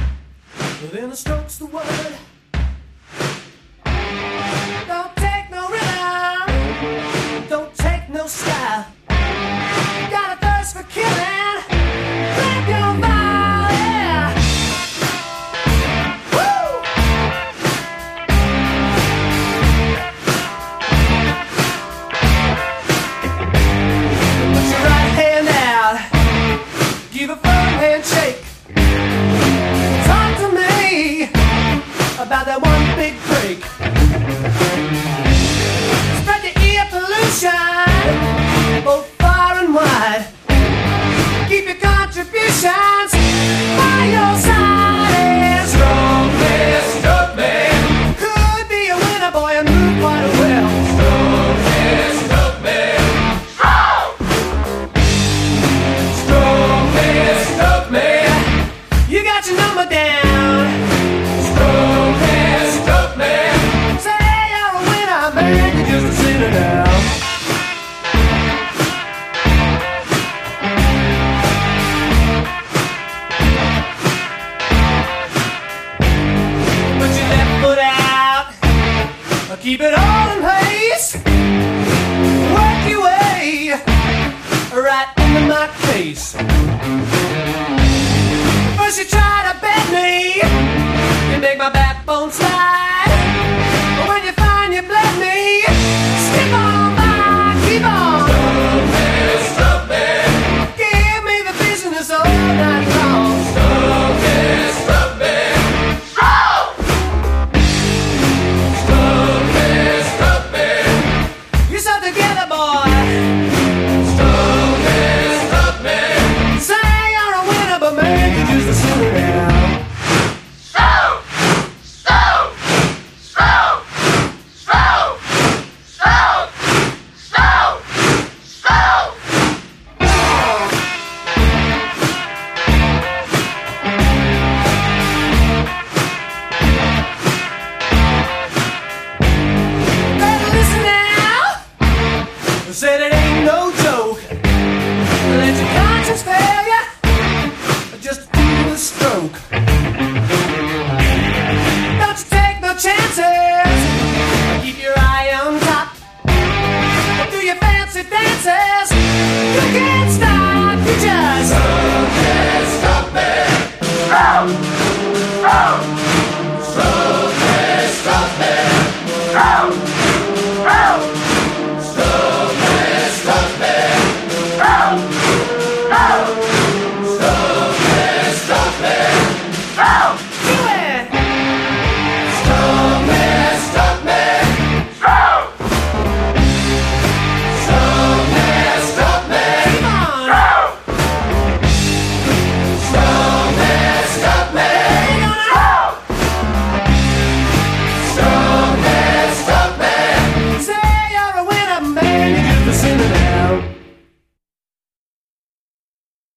then the stroke's the word. Don't take no rhythm, don't take no style. Got a thirst for killing,